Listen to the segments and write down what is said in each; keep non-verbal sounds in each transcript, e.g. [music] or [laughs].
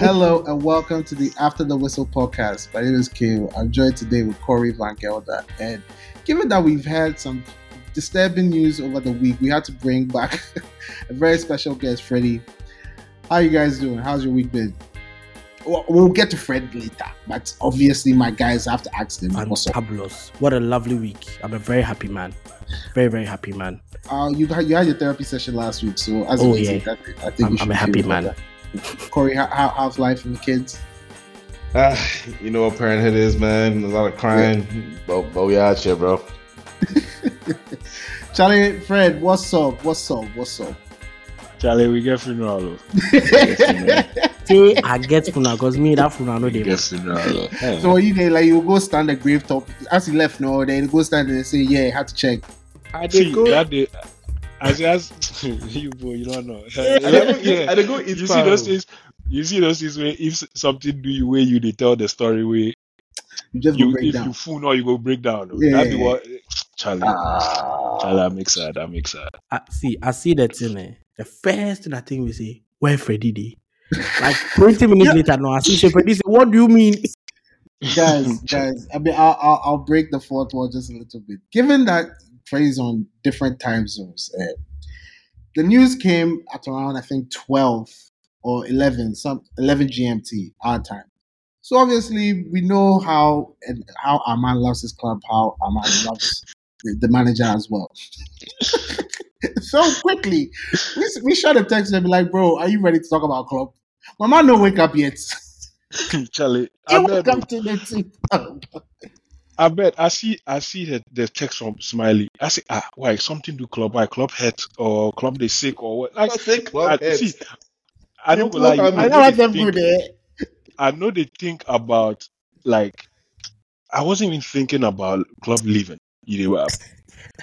Hello and welcome to the After the Whistle podcast. My name is Kim. I'm joined today with Corey Van Gelder. And given that we've had some disturbing news over the week, we had to bring back [laughs] a very special guest, Freddie. How you guys doing? How's your week been? Well, We'll get to Fred later, but obviously my guys have to ask them. Fantabulous. What a lovely week. I'm a very happy man. Very, very happy man. Uh, you had you had your therapy session last week, so as Oh, a yeah. I, I think I'm, I'm a happy man. better. Corey, how, how, how's life and the kids? Ah, you know what parenthood is, man. A lot of crying, but but we out here, bro. [laughs] Charlie, Fred, what's up? What's up? What's up? Charlie, we get funeral. Say [laughs] I get funa because me that funa no We dey. get funeral. [laughs] so you they like you go stand the grave top as he left no, then you go stand and say, Yeah, I had to check. I See, that day, as [laughs] as [laughs] you boy, you don't know. I dey go [laughs] yeah, I dey go eat you see those things. You see those things where if something do you where you they tell the story where You just go you break if down. you fool or you go break down. Yeah. That be what Charlie. Ah. Charlie, I'm excited. I'm excited. I, see, I see that thing. Eh. The first thing I think we say, where Freddy dey? Like 20 minutes later, no, I see Shey Freddy say, what do you mean? guys, guys, I mean I'll, I'll I'll break the fourth wall just a little bit. Given that Trey's on different time zones, the news came at around I think twelve or eleven, some eleven GMT our time. So obviously we know how and how Arman loves his club, how Arman [laughs] loves the, the manager as well. [laughs] so quickly, we, we shot a text and be like, "Bro, are you ready to talk about club?" My man don't wake up yet. [laughs] Charlie, I woke bet, up to the team. I bet I see I see the, the text from Smiley. I say, ah, why something do Klopp? Why Klopp hurt or Klopp they sick or what? Like, say club I, heads. see, I You don't lie. block you- I I know know what they them think- good eh? I know they think about like I wasn't even thinking about Klopp leaving. You know,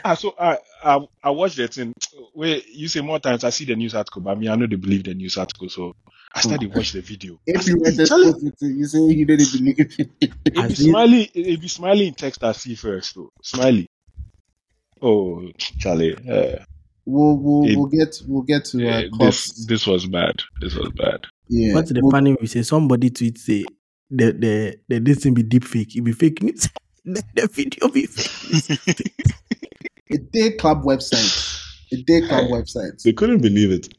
ah, so I, I I watched that thing where you say more times I see the news article, but I mean I know they believe the news article, so I started watch the video. [laughs] If you said, were "Hey, to Charlie, post it, you say you didn't believe it. it I be smiley, it be smiley in text I see first though. Smiley. Oh, Charlie, uh, we'll we'll, It- we'll get we'll get to uh, this this was bad. This was bad. yeah, What's the we'll- funny we say somebody tweet say the the the this thing be deep fake. It be fake news. [laughs] the, the video be fake. [laughs] a day club website, a day club website. They couldn't believe it.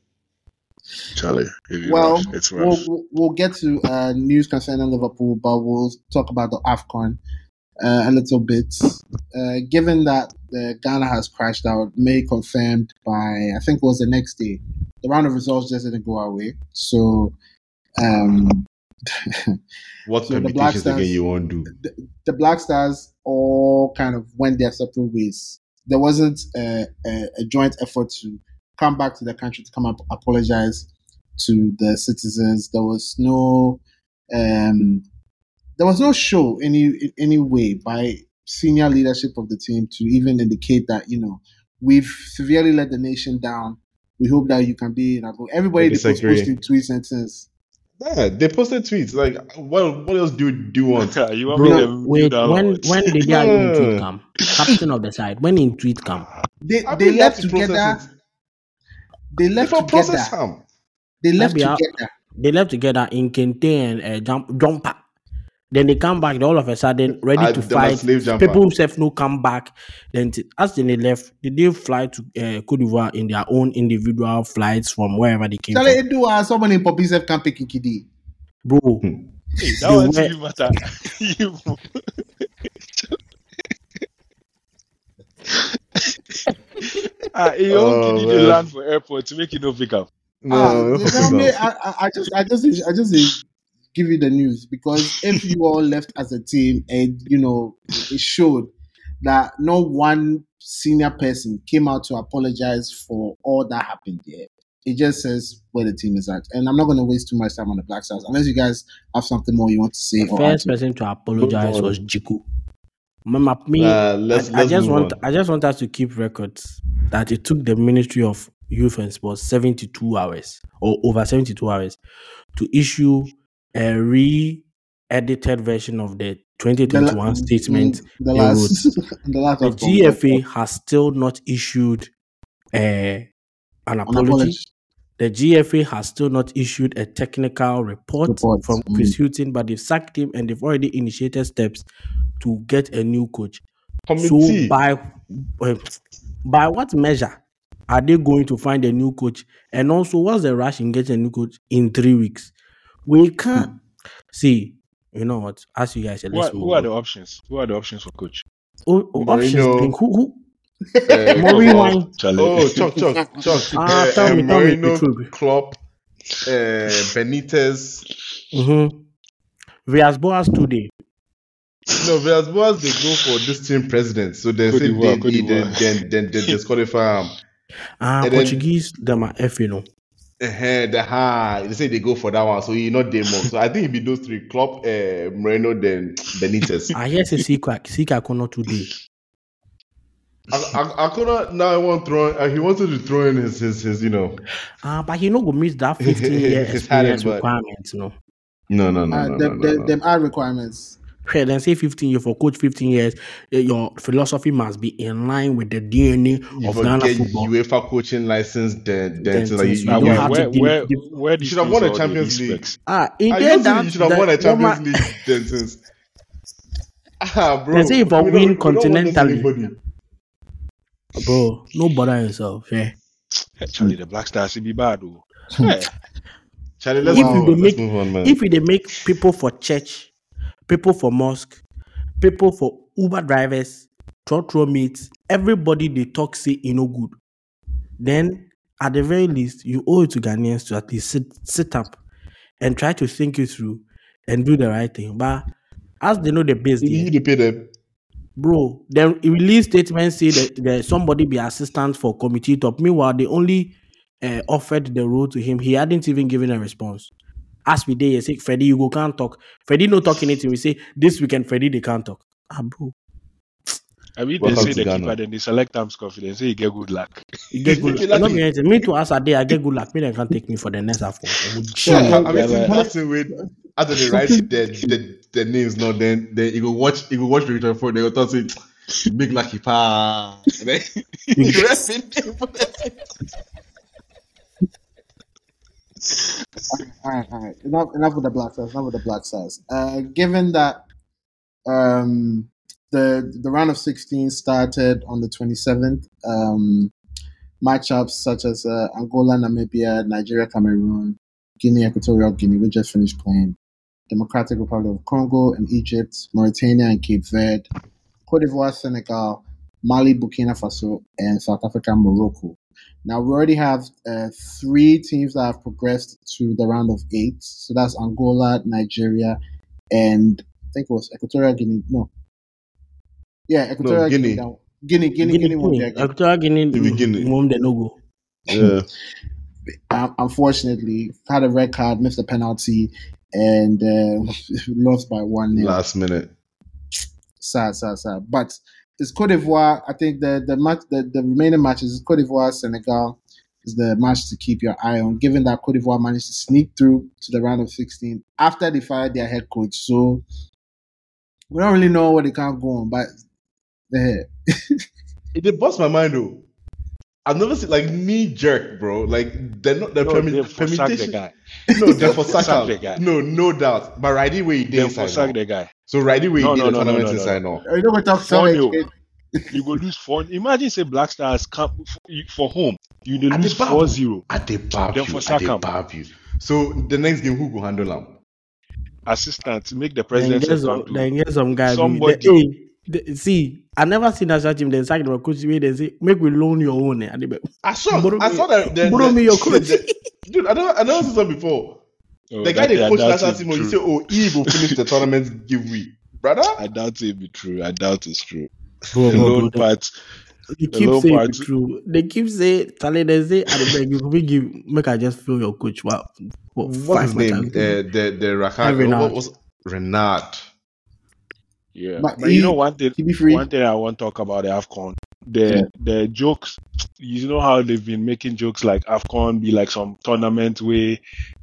Charlie, Well, it's rough. We'll, we'll we'll get to uh, news concerning Liverpool, but we'll talk about the Afcon uh, a little bit. Uh, given that uh, Ghana has crashed out, May confirmed by I think it was the next day. The round of results just didn't go our way, so. Um, [laughs] What So the Black Stars- again you won't do? the, the Black Stars all kind of went their separate ways. There wasn't a, a, a joint effort to come back to the country to come up apologize to the citizens. There was no um, there was no show any in any way by senior leadership of the team to even indicate that you know we've severely let the nation down. We hope that you can be in our. Everybody I was posting tweets and things. Yeah, they posted tweets. Like, what what else do you do you want? [laughs] you want me Bro, to wait, when what? when did they in tweet come? Captain of the side. When in tweet come? They I they mean, you have left to process together. It. They left If I together. process Sam, They left Maybe I- together. They left together in Kente and uh, jump jumper. Then they come back. They all of a sudden ready I- to fight. People himself no come back. Then t- as they left, did they fly to uh, Cote d'Ivoire in their own individual flights from wherever they came Charlie from? Edu uh, someone in Poppy Self can pick Kikidi. Bro, Hey, that They one were- [laughs] you matter. You- [laughs] ah, he Oh, won't give you the land for airport to make you no pick up. no, Ah, no, you fuck me. I, I, I just I just I just give you the news because if you all left as a team and you know it showed that no one senior person came out to apologize for all that happened there. It just says where the team is at, and I'm not going to waste too much time on the Black Stars unless you guys have something more you want to say. the or first person to apologize was Jiku. Mama, me, Uh, let's- I, I let's just want on. I just want us to keep records that it took the Ministry of Youth and Sports 72 hours or over 72 hours to issue a re-edited version of the The la- 2021 statement. mm, the last, [laughs] the last The GFA has still not issued uh, an An apology. apology. the GFA has still not issued a technical report Report, from mm. Chris Hughton, but they've sacked him and they've already initiated steps to get a new coach. Committee. So by uh, by what measure are they going to find a new coach? And also, what's the rush in getting a new coach in three weeks? We can't see. You know what? As you guys said, Who are, let's who move are the options? Who are the options for coach? O- o- options who, who Uh, Maureen Klopp. Oh, Chuck, Chuck, Chuck. Ah, uh, tell me, uh, tell me, Mourinho, Petru. Klopp, uh, [laughs] Benitez. Mm-hmm. Villas Boas today. No, Villas Boas, they go for this team president. So they say d'Ivoire, they, Cote they, d'Ivoire. then, then, then, disqualify him. Ah, And then- Portuguese, them are F, you know. Uh-huh, the high. They say they go for that one, so you not demo. So I think it'd be those three: Klopp, uh, Mourinho, then Benitez. [laughs] I hear say Sika, Sika Kono today. I, I, I could now. I want throw. Uh, he wanted to throw in his, his, his you know. Ah, but he no go meet that [laughs] 15 year It's hard, experience but- requirement, no. No, no, no, Uh, no, them, no, no, them, no. them are requirements. Hey, then say 15 years for coach 15 years, eh, your philosophy must be in line with the DNA You of Ghana forget football. UEFA coaching license, then, then, Then so like you, you you don't don't where, have. have to where, give- where, where You should have won a Champions League. Ah, in I there that you should have won a woman- Champions League then since. [laughs] Ah, bro. They say if I win we don't want this continentally. bro, no bother yourself. Yeah. [laughs] Charlie, the Black Stars will be bad. Hey, [laughs] Charlie, let's, If move, on. dey let's make- move on, man. If they make people for church, people for mosque, people for Uber drivers, trotro mates, everybody they talk say you no good. Then at the very least, you owe it to Ghanaians to at least sit, sit up and try to think it through and do the right thing. But as they know the base, you need to pay them. bro, then release statements say that somebody be assistant for committee top. Meanwhile, they only uh, offered the role to him. He hadn't even given a response. As we did, he say, Freddie, you go can't talk. Freddie no talk anything. We say this weekend, Freddie they can't talk. Ah, bro, I mean, they Welcome say to the Ghana. keeper, then they select times confidence. Say you get good luck. you get good. You [laughs] luck. lucky. Not me anything. Me too. As a day, I get good luck. Me they can't take me for the next half. Yeah, I, I mean, Yeah, see, like- that's the way. After they write the, the, the names, no, then then you go watch, you go watch Victor Ford. They go talk say, "Big lucky pa." And then you rest in All right, all right. Enough, enough with the Black Stars. Enough with the Black Stars. Uh, given that um, the the round of 16 started on the 27th, um, matchups such as uh, Angola, Namibia, Nigeria, Cameroon, Guinea, Equatorial Guinea, we just finished playing. Democratic Republic of Congo and Egypt, Mauritania and Cape Verde, Cote d'Ivoire, Senegal, Mali, Burkina Faso, and South Africa, Morocco. Now we already have uh, three teams that have progressed to the round of eight. So that's Angola, Nigeria, and I think it was Equatorial Guinea. No, yeah, Equatorial Guinea. Guinea. down- Guinea, Guinea, Guinea, won their game. Equatorial Guinea, Maybe Guinea. mom they no go. Yeah, [laughs] Um, unfortunately, had a red card, missed a penalty, and uh, [laughs] lost by one nil. last minute. sad, sad, sad. But it's Cote d'Ivoire. I think the the match, the, the remaining matches is Cote d'Ivoire, Senegal is the match to keep your eye on. Given that Cote d'Ivoire managed to sneak through to the round of 16 after they fired their head coach, so we don't really know what they can't go on. But eh, [laughs] It did bust my mind though. I've never seen like knee jerk, bro. Like they're not the No, permi- they for sack the guy. No, they're for Sack sack the guy. No, no doubt. But right away he They did for inside sack now. the guy. So right away he No, did no, the no, no, tournament no, no. inside now. you know we talk so Four much. You go lose four. Imagine say Black Stars come for, for home. You dey lose they bab four you. zero. I they bab Then you. for I they you. So the next game who go handle him? Assistant make the Then president get some, then get some guy. Somebody. the- hey, the- see, I never seen national team. Then sack them coach. They say make we loan your own. eh, and they be- I saw Borrow I saw that the, borrow me your the- [laughs] coach. Dude, I never I never seen that before. Oh, the guy that- they I coach doubt national it team, be he true. say, "Oh, he will finish the tournament giveaway, brother." I doubt it be true. I doubt it's true. Bro, The bro, loan bro, part. They The keep low saying part- it's true. They keep saying, Charlie, they say, at the back, you could give, make I just feel your coach. Wow. What, What's his name? matches. Uh, the the Raka, Renard. what was Renard? Yeah, But but, you know one thing. be free. One thing I want to talk about the Afcon. The Yeah. the jokes. You know how they've been making jokes like Afcon be like some tournament where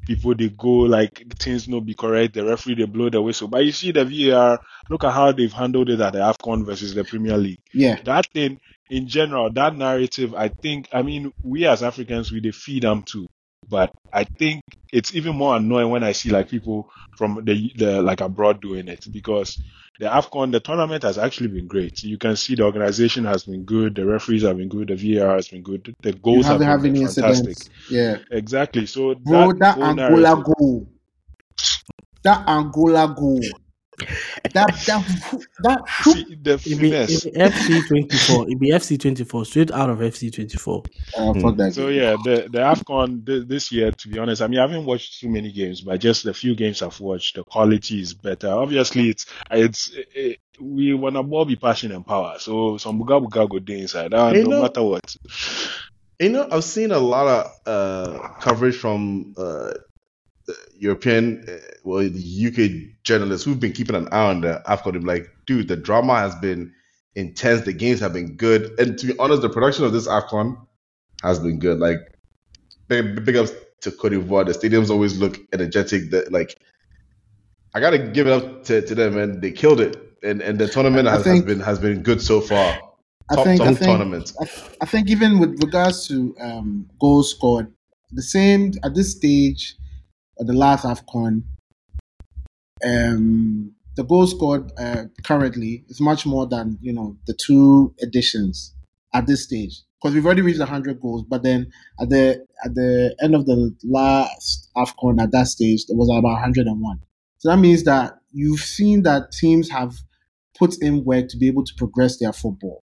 people they go like things not be correct. The referee they blow the whistle. But you see the VAR. Look at how they've handled it at the Afcon versus the Premier League. Yeah, That thing in general, that narrative. I think. I mean, we as Africans we they feed them too. But I think it's even more annoying when I see like people from the the like abroad doing it because the AFCON the tournament has actually been great. You can see the organization has been good, the referees have been good, the VAR has been good, the goals have been have any fantastic. incidents. Yeah. Exactly. So Bro, that, that Angola goal. That Angola goal. That that that see the It be, it finesse. be FC twenty four. It be FC twenty four. Straight out of FC twenty four. uh, fuck that So yeah, the the Afcon th- this year, to be honest, I mean I haven't watched too many games, but just the few games I've watched, the quality is better. Obviously, it's it's it, we wanna ball be passion and power. So some buga buga go day inside, uh, You no know- matter what. You know, I've seen a lot of uh, coverage from uh, the European, uh, well, the UK journalists who've been keeping an eye on the AFCON. They're like, dude, the drama has been intense. The games have been good, and to be honest, the production of this AFCON has been good. Like, big, big ups to Cote d'Ivoire. The stadiums always look energetic. That like, I gotta give it up to, to them, man. They killed it, and and the tournament has, think- has been has been good so far. I Top think top I think tournament. I, I think even with regards to um, goals scored, the same at this stage of the last AFCON, um, the goal scored uh, currently is much more than you know the two editions at this stage because we've already reached 100 goals. But then at the at the end of the last AFCON at that stage, there was about 101. So that means that you've seen that teams have put in work to be able to progress their football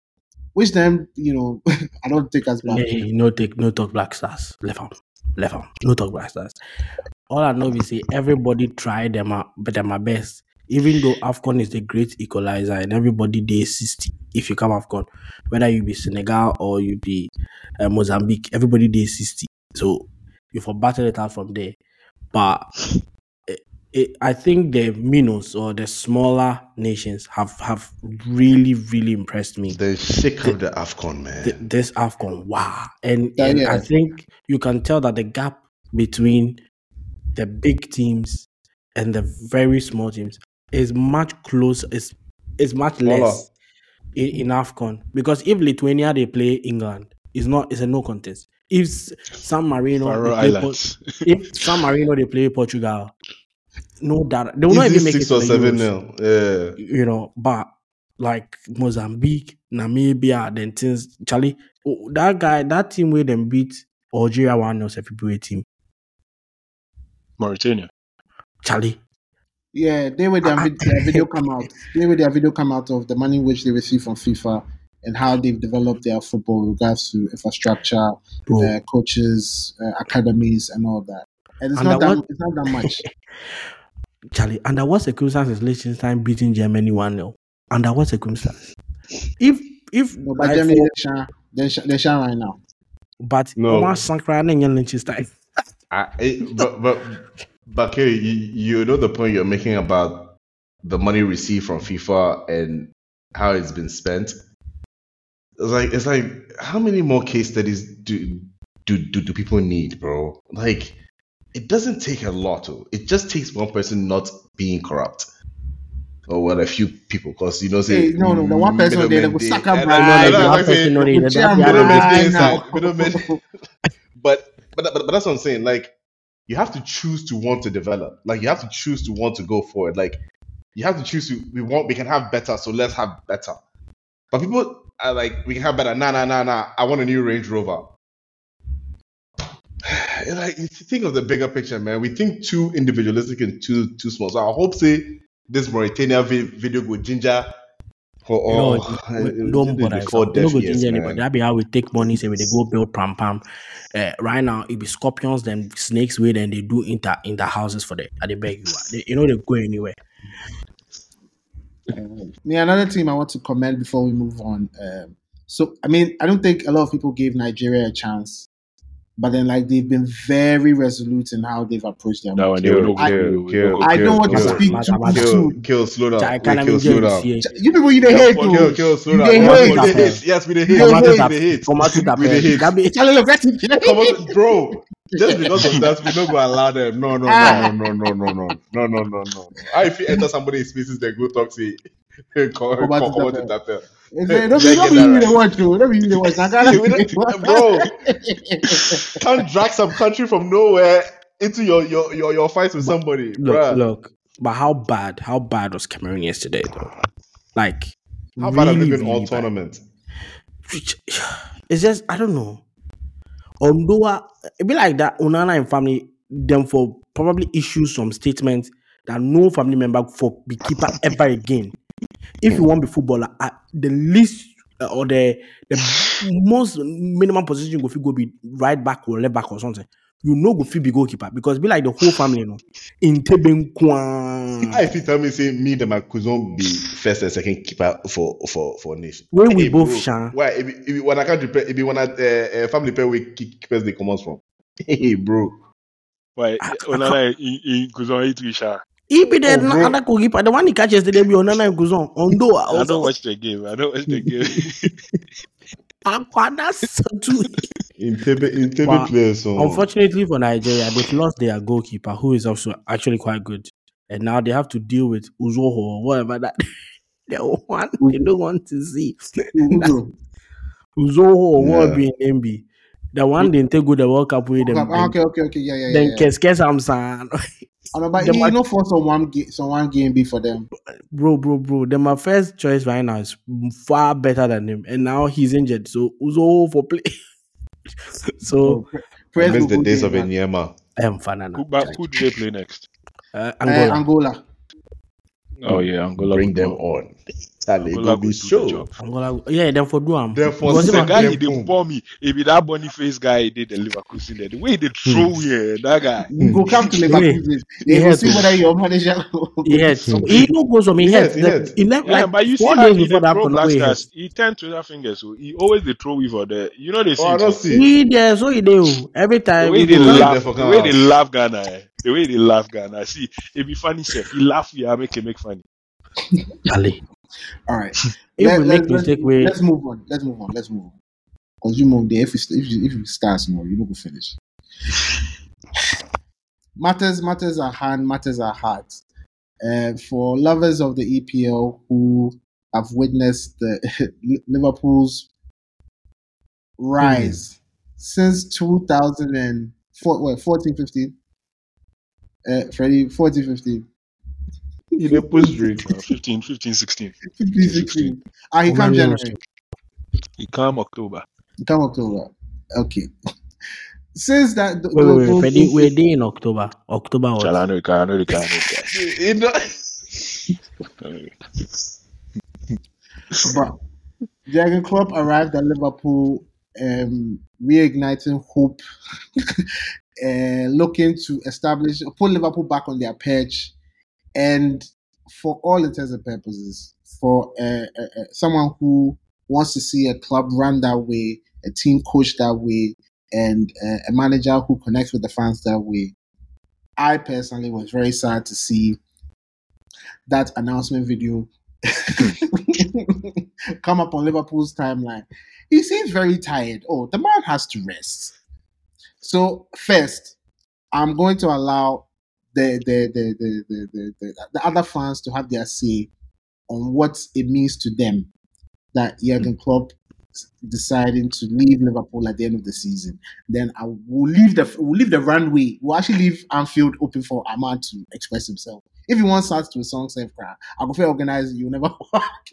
which then you know [laughs] I don't think as bad. Hey, no take no talk Black Stars. Left arm. Left arm. No talk Black Stars. All I know is say everybody tried them out, but them my best. Even though AFCON is the great equalizer and everybody day 60 if you come AFCON, whether you be Senegal or you be uh, Mozambique, everybody day 60. So you for battle it out from there. But it, it, I think the minnows or the smaller nations have have really, really impressed me The shake of the AFCON, man. th- this AFCON, wow. And, Yeah, and yeah. I think you can tell that the gap between the big teams and the very small teams is much closer, is is much Smaller. less in, in AFCON. Because if Lithuania they play England, it's not it's a no contest. If San Marino they play [laughs] if San Marino they play Portugal, no doubt they will not even make it six to or seven nil. Yeah. you know, but like Mozambique, Namibia, then things, Charlie, oh, that guy, that team where them beat Algeria 1 0 February team, Mauritania. Charlie. Yeah, they were their, vid- their video come out. They were their video come out of the money which they receive from FIFA and how they've developed their football with regards to infrastructure, uh, coaches, uh, academies, and all that. And it's And not that that what- it's not that much. [laughs] Charlie, under what circumstances is Liechtenstein beating Germany 1 0? Under what circumstances? If, if, No, but Germany they shine, they shine, they shine right now. but No. Omar Sankra and Liechtenstein. I, it, but but but Kerry, you, you know the point you're making about the money received from FIFA and how it's been spent. It's like it's like how many more case studies do do do, do people need, bro? Like it doesn't take a lot. It just takes one person not being corrupt. Or well, a few people, because you know, say Hey, no, no, the one person there, they middlemen go dey- suck and up I- right. I- No, I- the I one say- person know they- Put they- your they- middlemen they- stay right [laughs] inside. now. Middlemen, but but but but that's what I'm saying. Like you have to choose to want to develop. Like you have to choose to want to go forward. Like you have to choose to we want we can have better, so let's have better. But people are like we can have better. Nah, nah, nah, nah. I want a new Range Rover. [sighs] like think of the bigger picture, man. We think too individualistic and too too small. So I hope say this Mauritania vi- video with ginger for You know, all we- [laughs] don't bother before yourself. No death go years, ginger anybody. That be how we take money, say we they go build pram pam. Uh, right now, it be scorpions, then snakes way, then they do inter in the houses for the. I they beg you, ah. they, you know they go anywhere. Um, me, another team I want to comment before we move on. Um, so, I mean, I don't think a lot of people gave Nigeria a chance, but then like they've been very resolute in how they've approached their That match. one, they will Kill, not go kill, through. We kill, don't go I through. don't want to kill, speak kill, too kill, Kill, soon. kill, slow down. I Wait, can't kill, even slow get down. you. You people, you the Kill, hate, kill, though. kill, slow You down. dey Yes, hate. we dey hate. Yes, we dey hate. dey We hate. dey hate. Come out to that We dey hate. Gabi, Charlie, look at it. Come on, bro. Just because of that, we don't go allow them. No, no, no, no, no, no, no, no, no, no, no, no. How if you enter somebody's spaces, they go talk say, [laughs] come, come, Come out to come out that to that. It's Hey, like, don't yeah, be, don't get be that the watch, bro. Don't be you the watch. Now, Ghana- Yeah, bro. Can't drag some country from nowhere into your your your, your fights with somebody, Look, bruh. look. But how bad? How bad was Cameroon yesterday, though? Like, How bad have they really, been all really bad. tournament? [sighs] It's just I don't know. Although it be like that, Onana and family them for probably issue some statements that no family member for be keeper ever again. If you want to be footballer, at the least uh, or the the [sighs] most minimum position go fit go be right back or left back or something. You know go fit be goalkeeper because be like the whole family, you know. In Teben How if you tell me say me and my cousin be first and second keeper for for for nation? When we both bro, shine. Why? If, if, when I can't prepare, if when I uh, uh, family pair we keep keepers they come from. [laughs] Hey, bro. Why? I- I in in Kuzon Itrisha. He be the Oh, bro. other goalkeeper. The one he catch yesterday be Onana and Guzon. Although I don't watch the game. I don't watch the game. Aqua, that's too. In Tebe, in Tebe Wow. players. So Unfortunately for Nigeria, they've lost their goalkeeper, who is also actually quite good. And now they have to deal with Uzoho or whatever that [laughs] the one they don't want to see. Uzo. [laughs] Uzoho or what Yeah. be in MB. The one they take go the World Cup with them. Okay, okay, okay. Yeah, yeah, yeah. Then yeah. Keske Samson. I [laughs] know, but the he match- no for some one game, some one game be for them. bro, bro, bro. Then my first choice right now is far better than him. And now he's injured. So Uzoho for play. [laughs] so Oh, I miss the go days game, of. Enyeama. I'm fan who, but who do they play next? Uh, Uh, Angola. Angola. Oh yeah, Angola. Bring them on. Charlie, Angola go be will do the show. job. Angola. Yeah, then for Duam. Therefore, Because The even- Them guy he boom. did pour me. If be that Boniface guy he did the Leverkusen there. The way they throw here, that guy. We go come to Leverkusen. They Yeah, will see too. whether your manager. He had he no goes on. He He had had, he had. he left Yeah, like but you see four how days he before the that pro happened. He, blasters, he turned to that finger, so he always the throw with for the you know they see Oh, I it, don't so see. he there, so he do every the time. way he they go, laugh. laugh, there for the way Ghana. they laugh Ghana, eh, the way they laugh Ghana. See, it be funny, self. He laugh, yeah, make it make funny. Charlie. All right. [laughs] If Let- we let- make let's- mistake, we Let's move on. Let's move on. Let's move on. Because you move there. If you, st- if you, if you start small, you don't go finish. [laughs] matters matters are hand, matters are heart. Uh, for lovers of the EPL who have witnessed the [laughs] Liverpool's rise since 2004, what, 14, 15? Uh, Freddie, 14, 15. He dey push drink. Uh, 15, 15, 16. 15, 16. Ah, he Oh, come man, January. He come October. He come October. Okay. Since that, th- wait, wait, wait. those- Freddie, we're there in October. October Shall I what? know? I know the guy. I know You know- guy. I know the guy. But Jurgen Klopp arrived at Liverpool, um, reigniting hope, [laughs] uh, looking to establish, put Liverpool back on their perch, and for all intents and purposes, for uh, uh, someone who wants to see a club run that way, a team coached that way, and uh, a manager who connects with the fans that way. I personally was very sad to see that announcement video [laughs] come up on Liverpool's timeline. He seems very tired. Oh, the man has to rest. So first, I'm going to allow the the the the the, the, the, the other fans to have their say on what it means to them that Jurgen mm. Klopp deciding to leave Liverpool at the end of the season. Then I will leave the we'll leave the runway. We'll actually leave Anfield open for Ahmad to express himself. If you want start to a song self cry, I go for organize you never [laughs]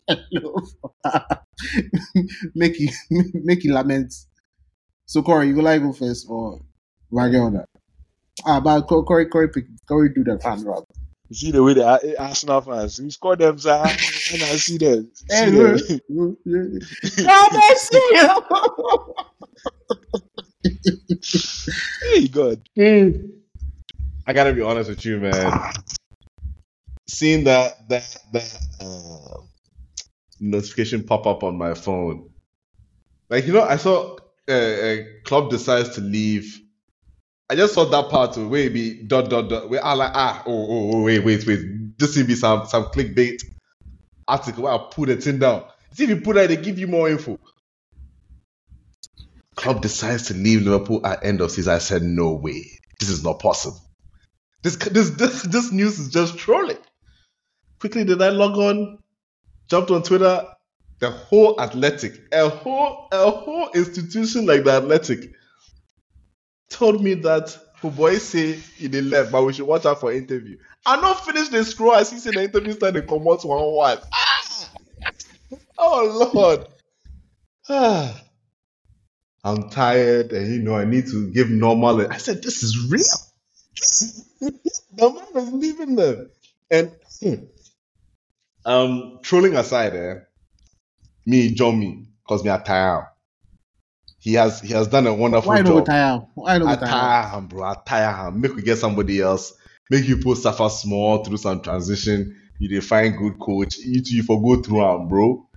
[laughs] make you [laughs] make you lament. So Corey, you go like go first or that? Ah, but Co- Corey, Corey, pick, Corey, do the fan rather. You see the way the Ar- Arsenal fans, we score them, sir. And I see them. See Hey, them. look, look, God bless you. hey, God. I gotta be honest with you, man. Seeing that that that uh, notification pop up on my phone, like you know, I saw uh, a Klopp decides to leave. I just saw that part where it be dot dot dot. Where I like ah oh oh, oh wait wait wait. This will be some some clickbait article where I put the thing down. See if you put that, they give you more info. Klopp decides to leave Liverpool at end of season. I said no way. This is not possible. This this this this news is just trolling. Quickly did I log on, jumped on Twitter, the whole athletic, a whole a whole institution like the athletic, told me that boys say he did left, but we should watch out for interview. I not finish the scroll. I see say the interview start to come out one one. Ah! Oh Lord. Ah. I'm tired and you know I need to give normal. I said, this is real. the man is leaving them. And hmm, um trolling aside, eh, me, John me, cause me a tire. He has he has done a wonderful Why no job. Why no I retire? tire him, bro. I tire him. Make we get somebody else. Make you put suffer small through some transition. You dey find good coach. You two you for go through him, bro.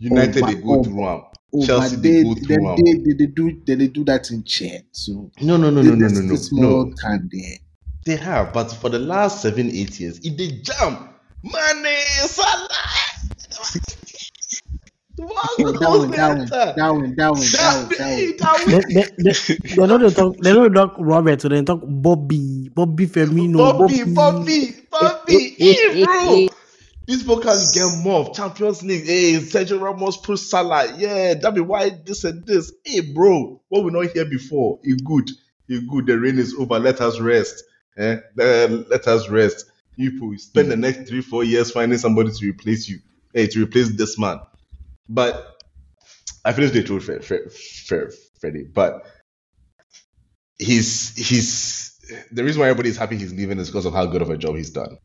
United oh, but- they go oh, through him. Oh, Chelsea they they, go they, through am. they, they, they do they, they do that in chat. So No, no, no, no, no, no, no, small no. can there. They have, but for the last seven, eight years, if they jam. Mane, Salah. What was Darwin, the Darwin. Darwin, Darwin, Darwin, That- Darwin. [laughs] that They, was- they, they, they don't talk. They don't talk Robert. So They talk Bobby, Bobby Firmino, Bobby, Bobby, Bobby, hey, bro. This people can get more of Champions League. Hey, Sergio Ramos, Pro Salah. Yeah, that be why this and this. Hey, bro, what we not here before? You good. You good. The rain is over. Let us rest. Eh? Uh, let us rest. You people spend the next three, four years finding somebody to replace you. Hey, to replace this man. But I finished the truth, Fred, Fred, Fred, Freddie. But he's he's the reason why everybody's happy he's leaving is because of how good of a job he's done.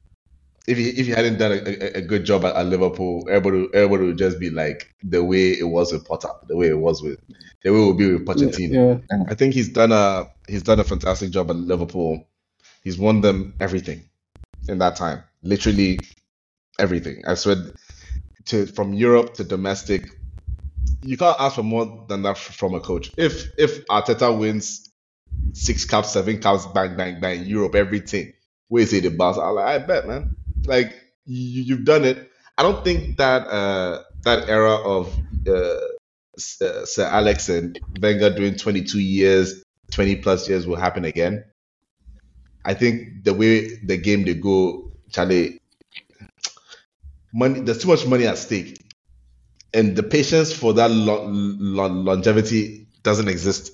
If he if he hadn't done a, a, a good job at, at Liverpool, everybody everybody would just be like the way it was with Potter, the way it was with the way it would be with Pochettino. Yeah. I think he's done a he's done a fantastic job at Liverpool. He's won them everything in that time, literally everything. I swear, to from Europe to domestic, you can't ask for more than that from a coach. If if Arteta wins six caps, seven caps, bang bang bang, Europe, everything, where is it the boss? I like, I bet, man. Like you, you've done it. I don't think that uh that era of uh, uh, Sir Alex and Wenger doing 22 years, 20 plus years will happen again. I think the way the game they go, Charlie, money. There's too much money at stake, and the patience for that lo- lo- longevity doesn't exist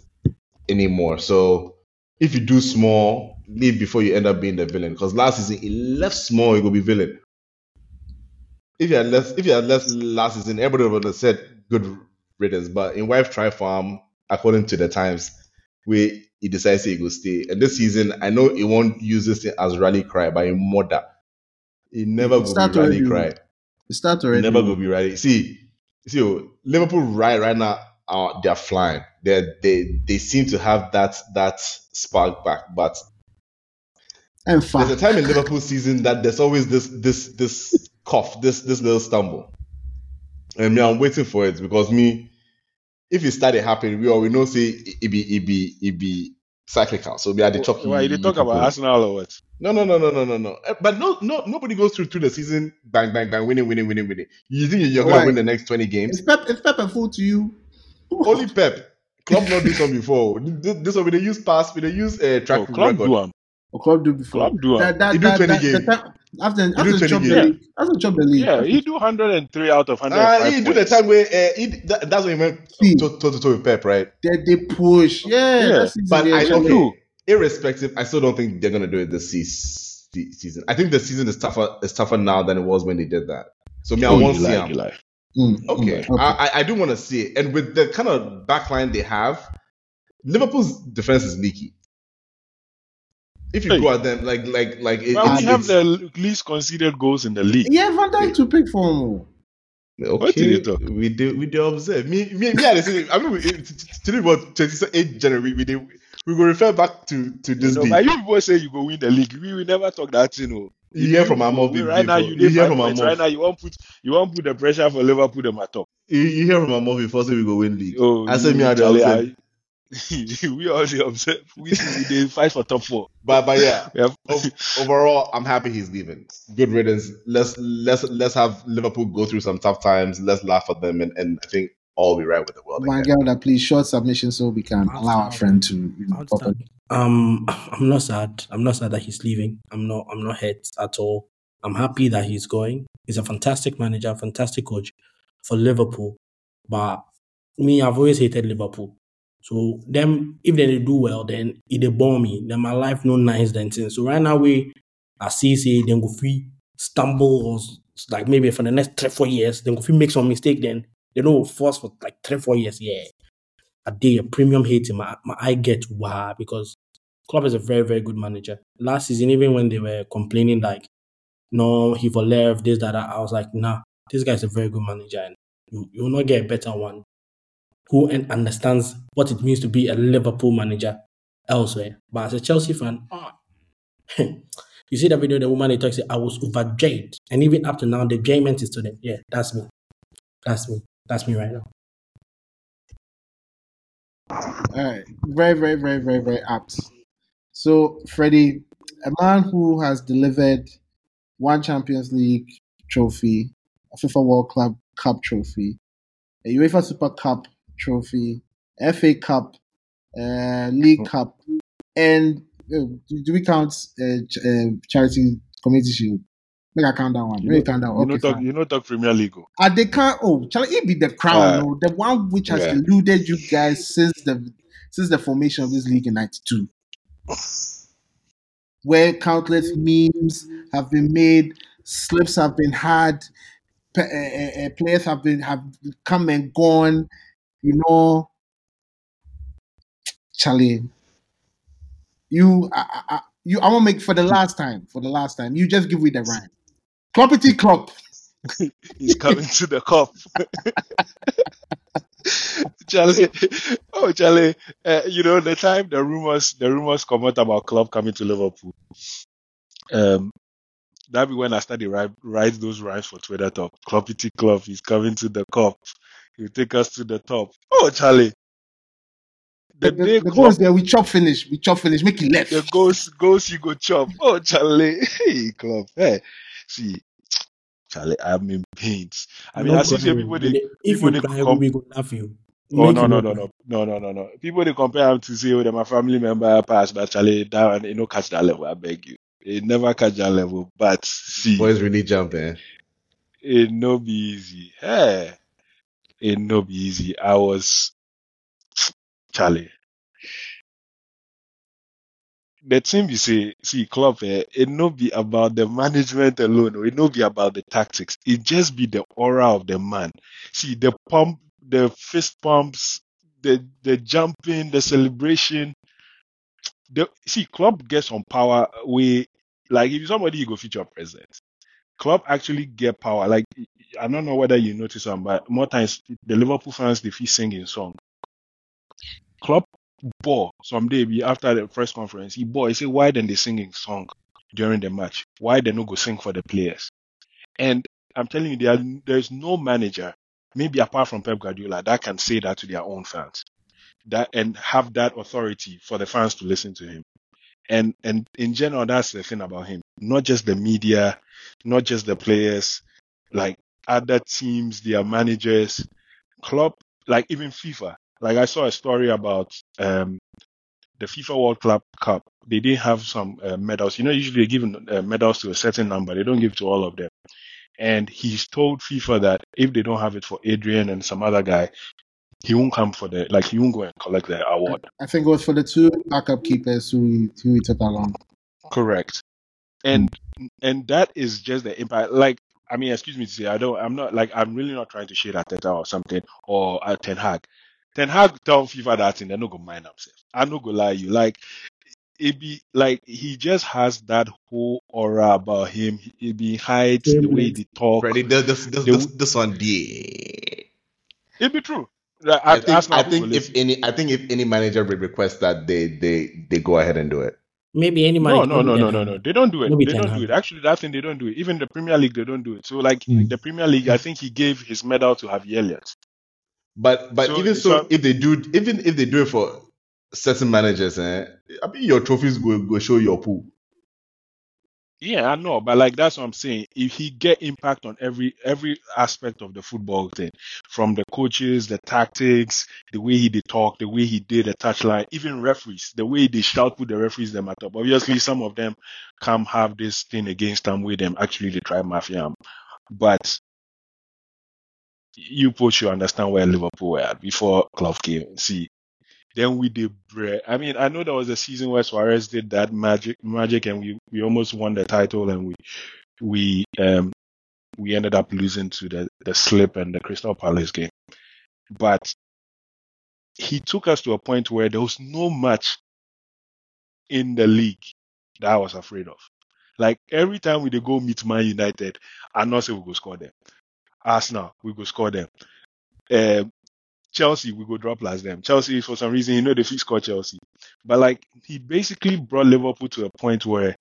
anymore. So if you do small, leave before you end up being the villain. Because last season he left small, he could be villain. If you had left, if you had left last season, everybody would have said good riddance. But in wife try farm, according to the times, we he decides he will stay. And this season, I know he won't use this thing as rally cry, but in murder. He never will be rally cry. It start already. never will be rally. See, see, oh, Liverpool right right now, uh, they're flying. They they they seem to have that that spark back, but And there's a time in Liverpool season that there's always this this this cough, this this little stumble. And me, I'm waiting for it because me, if it started happening, we already know say it be it be it be cyclical. So we are the chalk. Why you talk about Arsenal or what? No, no, no, no, no, no, no. Eh, But no, no, nobody goes through through the season bang, bang, bang, winning, winning, winning, winning. You think you're gonna win the next twenty games? is Pep is Pep a fool to you? Only Pep. Club not do some before. This, this one we they use pass, we they use uh, track Oh, club record. Do am. Or club do before. Club do am. That, that, He do that, 20 that, games. the time- after after 20 chop the games. league, after chop the league. Yeah, he do 103 out of 100. Ah, he do the time where uh, he, that, that's when he went See. toe to toe with Pep, right? they, they push. Yeah, Yeah, But they I actually- okay, do. irrespective, I still don't think they're gonna do it this season. I think the season is tougher is tougher now than it was when they did that. So me, I Oh, won't see lie, him. you. Mm, Okay, mm, I, I- I do want to see it, and with the kind of backline they have, Liverpool's defense is leaky. If you Hey. go at them like like like it, But it's, we have it's- the least considered goals in the league. Yeah, Van Dijk to pick for him. Oh. What did okay, you talk? we do we do observe. Me me me. I say, I mean, we, t- t- today was twenty eight January. We did we will refer back to to You this know, day. but you people say you go win the league. We will never talk that, you oh. know. You hear from our mouth We- before. right now. You, You hear from our points. Right now, you won't put you won't put the pressure for Liverpool them at top. You, you hear from our mouth before say we go win league. Oh, I said me you- I dey Charlie. I- [laughs] we all dey observe. [laughs] We we dey fight for top four. But but yeah, [laughs] We have, ov- overall, I'm happy he's leaving. Good riddance. Let's let's let's have Liverpool go through some tough times. Let's laugh at them, and, and I think all will be right with the world. My again. Gelder, please short submission so we can I'll allow our friend to you know, I'll pop start. in. Um, I'm not sad. I'm not sad that he's leaving. I'm not. I'm not hurt at all. I'm happy that he's going. He's a fantastic manager, fantastic coach, for Liverpool, but me, I've always hated Liverpool. So them, if they do well, then it they bore me. Then my life no nice then thing. So right now we, I see say then go free stumble or like maybe for the next three four years, then go free make some mistake. Then they don't force for like three four years. Yeah, a day a premium hating my my eye get wow because Klopp is a very very good manager. Last season, even when they were complaining like no he for left this that, that I was like nah this guy is a very good manager and you you will not get a better one who understands what it means to be a Liverpool manager elsewhere. But as a Chelsea fan, [laughs] you see that video, the woman they talk say, I was overjoyed. And even up to now, the enjoyment is to them. Yeah, that's me. That's me. That's me right now. All right, very, very, very, very, very apt. So, Freddie, a man who has delivered one Champions League trophy, a FIFA World Club Cup trophy, a UEFA Super Cup trophy, FA Cup, uh, League Cup, and uh, do, we count uh, uh, charity community shield? Make I count that one. You Make know, count that you one. know, talk, you know, talk Premier League. oh. Ah, they can't. Oh, shall it be the crown? Uh, no, the one which has yeah. eluded you guys since the since the formation of this league in '92, where countless memes have been made, slips have been had, uh, uh, uh, players have been have come and gone. You know, Charlie, you, I, I, you, I want to make for the last time. For the last time, you just give me the rhyme. Kloppity Klopp. [laughs] He's coming to the Kop. [laughs] Charlie, oh Charlie, uh, you know the time the rumors the rumors come out about Klopp coming to Liverpool. Um, that be when I started write write those rhymes for Twitter top. Kloppity Klopp, he's coming to the Kop. He'll take us to the top. Oh Charlie, The, the the, day the club goals there, we chop finish. We chop finish. Make it left. the goals goals you go chop. Oh Charlie, [laughs] hey Klopp, hey, see. Charlie, I'm in pains. I mean, No I see people But they the- If people you they cry, com- we go laugh you. Oh no no no no no no no no. People they compare him to say oh, they're my family member pass, but Charlie that one you know catch that level. I beg you, it never catch that level. But see, Boys really jumping. it eh? no be easy. Hey, it no be easy. I was Charlie. The team you say, see, Klopp, eh, it no be about the management alone. It no be about the tactics. It just be the aura of the man. See, the pump, the fist pumps, the the jumping, the celebration. The see, Klopp gets on power. We like if somebody you go feature president. Klopp actually get power. Like I don't know whether you notice them, but more times the Liverpool fans they feel singing song. Klopp ball someday be after the press conference. He ball. He say why then they singing song during the match? Why they no go sing for the players? And I'm telling you, there there's no manager, maybe apart from Pep Guardiola, that can say that to their own fans, that and have that authority for the fans to listen to him. And and in general, that's the thing about him. Not just the media, not just the players, like other teams, their managers, Klopp, like even FIFA. Like I saw a story about um the FIFA World Club Cup. They didn't have some uh, medals. You know, usually they give uh, medals to a certain number. They don't give to all of them. And he's told FIFA that if they don't have it for Adrian and some other guy, he won't come for the like he won't go and collect the award. I think it was for the two backup keepers who who we took along. Correct. And and that is just the impact. Like I mean, excuse me to say, I don't. I'm not like I'm really not trying to shade at Teta or something or at Ten Hag. Ten Hag tell FIFA that thing, they're not gonna mind themselves. I'm not gonna lie you. Like it be like he just has that whole aura about him. He be height, the way they talk. Freddie, this this this, The- this, this one, yeah. It be true. Like, I at think I think if listen. any I think if any manager would request that they they they go ahead and do it. Maybe any No, no, no, no, no, no. They don't do it. No be They Ten don't Hag. do it. Actually, that thing they don't do it. Even the Premier League, they don't do it. So, like Mm. the Premier League, I think he gave his medal to Harvey Elliott. But but So- even so, so- if they do even if they do it for certain managers, eh, I mean your trophies go go show your pool. Yeah, I know, but like that's what I'm saying. If he get impact on every every aspect of the football thing, from the coaches, the tactics, the way he did talk, the way he did the touchline, even referees, the way they shout put the referees them at top. Obviously, some of them come have this thing against them with them. Actually, they try mafia, but you both you understand where Liverpool were at before Klopp came. See, then we did bread. I mean, I know there was a season where Suarez did that magic, magic, and we, we almost won the title, and we we um we ended up losing to the the slip and the Crystal Palace game. But he took us to a point where there was no match in the league that I was afraid of. Like every time we go meet Man United, I know say we go score them. Arsenal, we go score them. Um, Chelsea, we go drop last them. Chelsea, for some reason, you know they fit score Chelsea. But like he basically brought Liverpool to a point where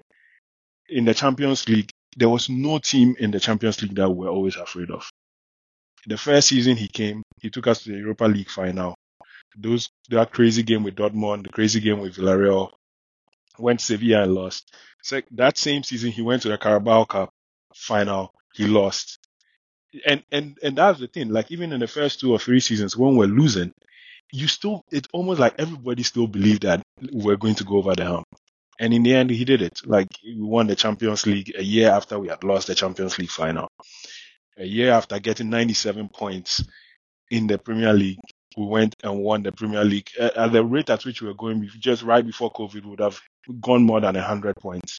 in the Champions League, there was no team in the Champions League that we were always afraid of. The first season he came, he took us to the Europa League final. Those that crazy game with Dortmund, the crazy game with Villarreal, went Sevilla and lost. So that same season he went to the Carabao Cup final, he lost. And and and that's the thing. Like even in the first two or three seasons when we're losing, you still it's almost like everybody still believed that we're going to go over the hump. And in the end, he did it. Like we won the Champions League a year after we had lost the Champions League final. A year after getting 97 points in the Premier League, we went and won the Premier League at the rate at which we were going. Just right before COVID, would have gone more than 100 points.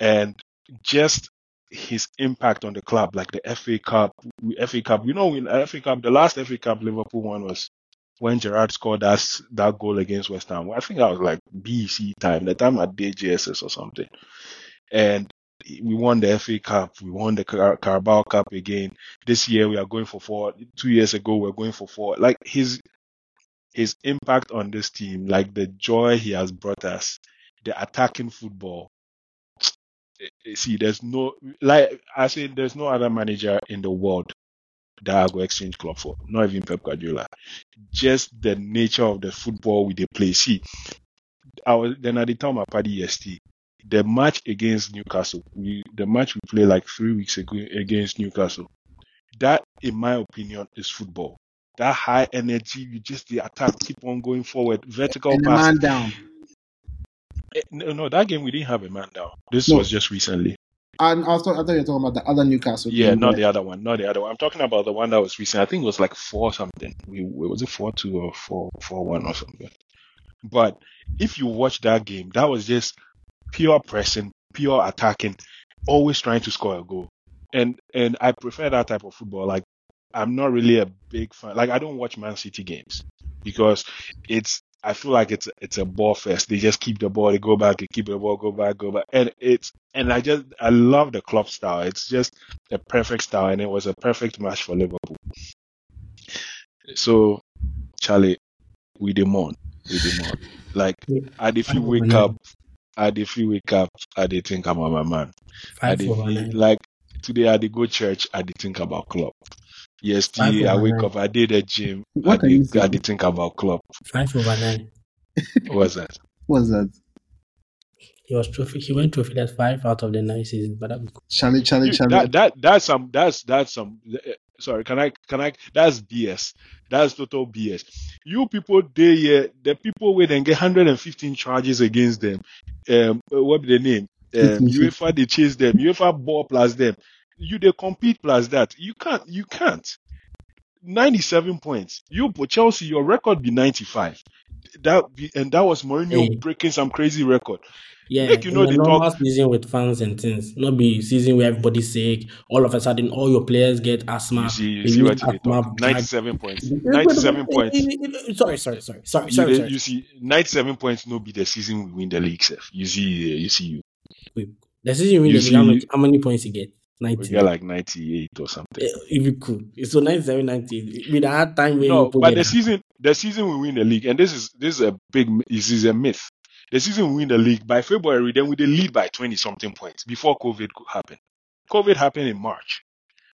And just his impact on the club, like the FA Cup, FA Cup. You know, in FA Cup, the last FA Cup Liverpool won was when Gerrard scored that that goal against West Ham. I think that was like BC time, the time at DJSS or something. And we won the FA Cup, we won the Car- Carabao Cup again. This year we are going for four. Two years ago we are going for four. Like his his impact on this team, like the joy he has brought us, the attacking football. Eh, eh, See, there's no like I say, there's no other manager in the world that I go exchange club for. Not even Pep Guardiola. Just the nature of the football we they play. See, I was then at the time I party EST. The match against Newcastle, we the match we played like three weeks ago against Newcastle. That, in my opinion, is football. That high energy, you just the attack, keep on going forward, vertical And the pass. man down. Eh, No, no, that game we didn't have a man down. This No. was just recently. And also, I thought you were talking about the other Newcastle. Yeah, game not where- the other one, not the other one. I'm talking about the one that was recent. I think it was like four something. We was it four two or four four one or something. But if you watch that game, that was just pure pressing, pure attacking, always trying to score a goal. And and I prefer that type of football. Like I'm not really a big fan. Like I don't watch Man City games because it's I feel like it's it's a ball fest. They just keep the ball, they go back, they keep the ball, go back, go back, and it's and I just I love the club style. It's just a perfect style, and it was a perfect match for Liverpool. So, Charlie, we demand, we demand. Like, I if you wake up, I if you wake up, I did think about my man. I Five did over like today I did go church. I did think about club. Yes, Five I over wake nine. up. I did a gym. I What are you did, I saying? did think about club. Five over nine. What was that? [laughs] What's that? He was trophy. He went trophy that's five out of the nine seasons, but that was Charlie, Charlie, You- Charlie. that that that's some that's that's some uh, sorry can i can i that's bs that's total bs you people they here the people with then get 115 charges against them um uh, what be the name um, uefa they chase them uefa ball plus them you they compete plus that you can't you can't 97 points you put chelsea your record be 95 that be, and that was Mourinho Hey. breaking some crazy record yeah. Make you know a they normal talk- season with fans and things, not be season where everybody's sick. All of a sudden, all your players get asthma. you see you see what asthma talk 97 points 97 points Sorry, sorry, sorry, sorry, you, sorry, sorry. you see, 97 points no be the season we win the league, sef. You see, you see, you Wait. The season we win You the league, see- how many points you get? We 90. get like 98 or something. Eh, If you could. So 97, 90. With a hard time where No, but the at. season, the season we win the league, and this is this is a big, this is a myth. The season we win the league by February, then we lead by 20 something points before COVID could happen. COVID happened in March.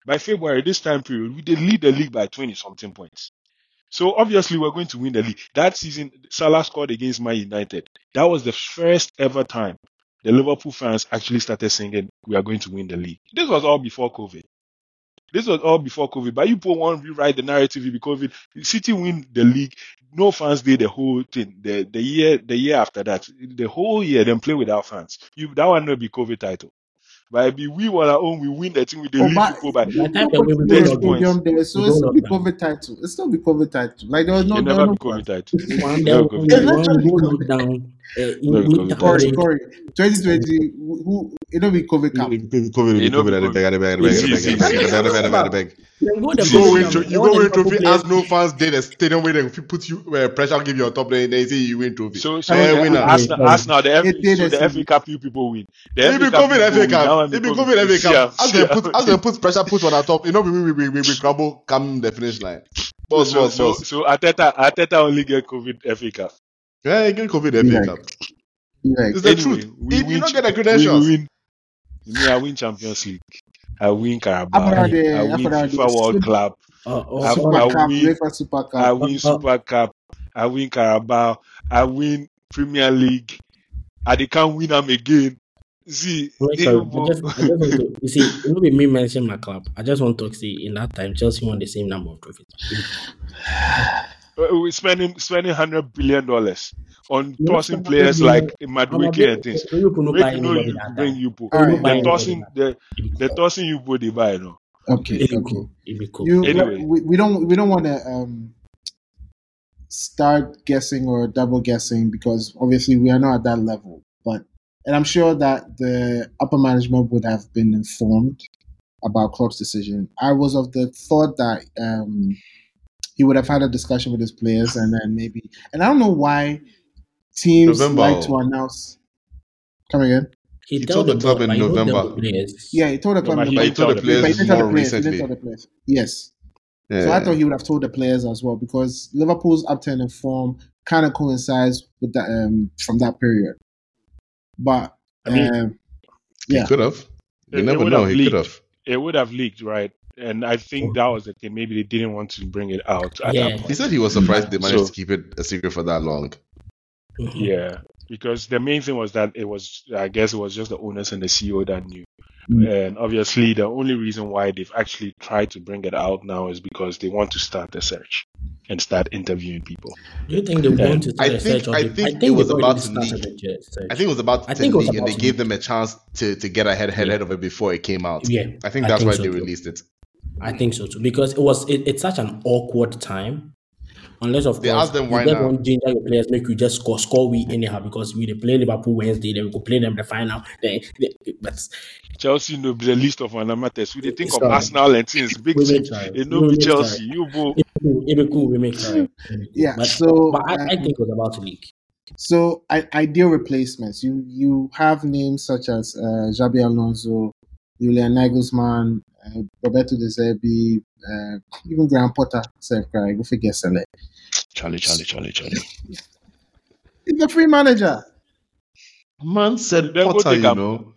By February, this time period, we lead the league by 20 something points. So obviously we're going to win the league. That season, Salah scored against Man United. That was the first ever time the Liverpool fans actually started singing, we are going to win the league. This was all before COVID. This was all before COVID. But you put one rewrite the narrative because COVID. City win the league. No fans did the whole thing. The the year the year after that, the whole year, then play without fans. You that one will be COVID title. But be we on our own, we win the thing with the Oh, lead but people by By the no, they but win, we the go Thirty lockdown. points. stadium there, so it's go still be lockdown. COVID title. It's still be COVID title. Like there was no, it there never was be no COVID title. One day Never when COVID title. When Eventually, we go COVID. lockdown, uh, in Never mid COVID title. Corey, Corey, 2020, who it'll be COVID cup. COVID, You know, COVID, beg, beg, beg, beg, beg, beg, beg. then go the You go COVID win, cup. tro- you All go the win Liverpool trophy players as no fans did a stadium where they put you where pressure give you on top. Then they say you win trophy. So, so Eh, the winner. Arsenal, Arsenal, the F, It did so a the season. FA Cup, you people win. The It FA be Cup, COVID you FA people win. That Cup. one It be because COVID FA see am, Cup. As see they am. put, as they put pressure put on the top. You know, we we we we, we crumble come the finish line. Boss, so, boss, so, boss. so Arteta, Arteta only get COVID FA Cup. Yeah, you get COVID Be FA like, Cup. like, It's the Anyway, truth. we If you don't get the We, we credentials, win. Me, I win Champions League. I win Carabao. after I win FIFA World the Cup. uh, uh, I, Super I Cup, win. UEFA Super I Cup. win uh, Super Cup. I win Carabao. I win Premier League. I they can't win them again. See, Wait, they sorry, I just, I just want to, you see, it will be me mention my club. I just want to see in that time, Chelsea won the same number of trophies. [sighs] [laughs] Uh, we spending spending hundred billion dollars on No, tossing players hundred like I'm Madueke and things. you Make you know you bring time. you po. All You no right, buy The all right. anybody tossing the the tossing you go they buy no. Okay, okay. cool. It be cool. You Anyway. we, we don't we don't want to um start guessing or double guessing because obviously we are not at that level. But and I'm sure that the upper management would have been informed about Klopp's decision. I was of the thought that um he would have had a discussion with his players and then maybe and I don't know why teams November. like to announce come again. He, He told told the the club in but he don't tell November. Yeah, he told the club but in he he didn't tell told the the But he players didn't tell the more players. He didn't tell the players. Yes. Yeah. So I thought he would have told the players as well because Liverpool's upturn in form kind of coincides with that um, from that period. But I mean, um, He yeah, could have. You It- it never would know. have He could have. It would have leaked, right? And I think that was the thing. Maybe they didn't want to bring it out at Yeah. that He said he was surprised they managed So- to keep it a secret for that long. mhm. Yeah, because the main thing was that it was, I guess, it was just the owners and the CEO that knew. Mm. And obviously, the only reason why they've actually tried to bring it out now is because they want to start the search and start interviewing people. Do you think they Yeah. want to I start a think- search? Or I they, think I it was about to started leak. the search. I think it was about I to think leak, and they to gave leak. them a chance to, to get ahead ahead, Yeah. of it before it came out. Yeah, I think I that's think why so they too. released it. I think so too because it was it, it's such an awkward time. Unless of They course asked them you why just now. want ginger your players, make you just score score we anyhow because we they play Liverpool Wednesday, then we go play them the final. Then but Chelsea no be the least of our matters. We dey think of Arsenal and things, big we teams. make try. It no We be Chelsea. try. You bo. It be cool. It be cool. We make try. yeah. But, so but I, I um, think it was about to leak. so I, ideal replacements. You you have names such as uh, Xabi Alonso, Julian Nagelsmann, Roberto De Zerbi, uh, even Graham Potter. Self cry. Go figure select. Charlie, Charlie, Charlie, Charlie. He's a free manager. Man said Then Potter, you know.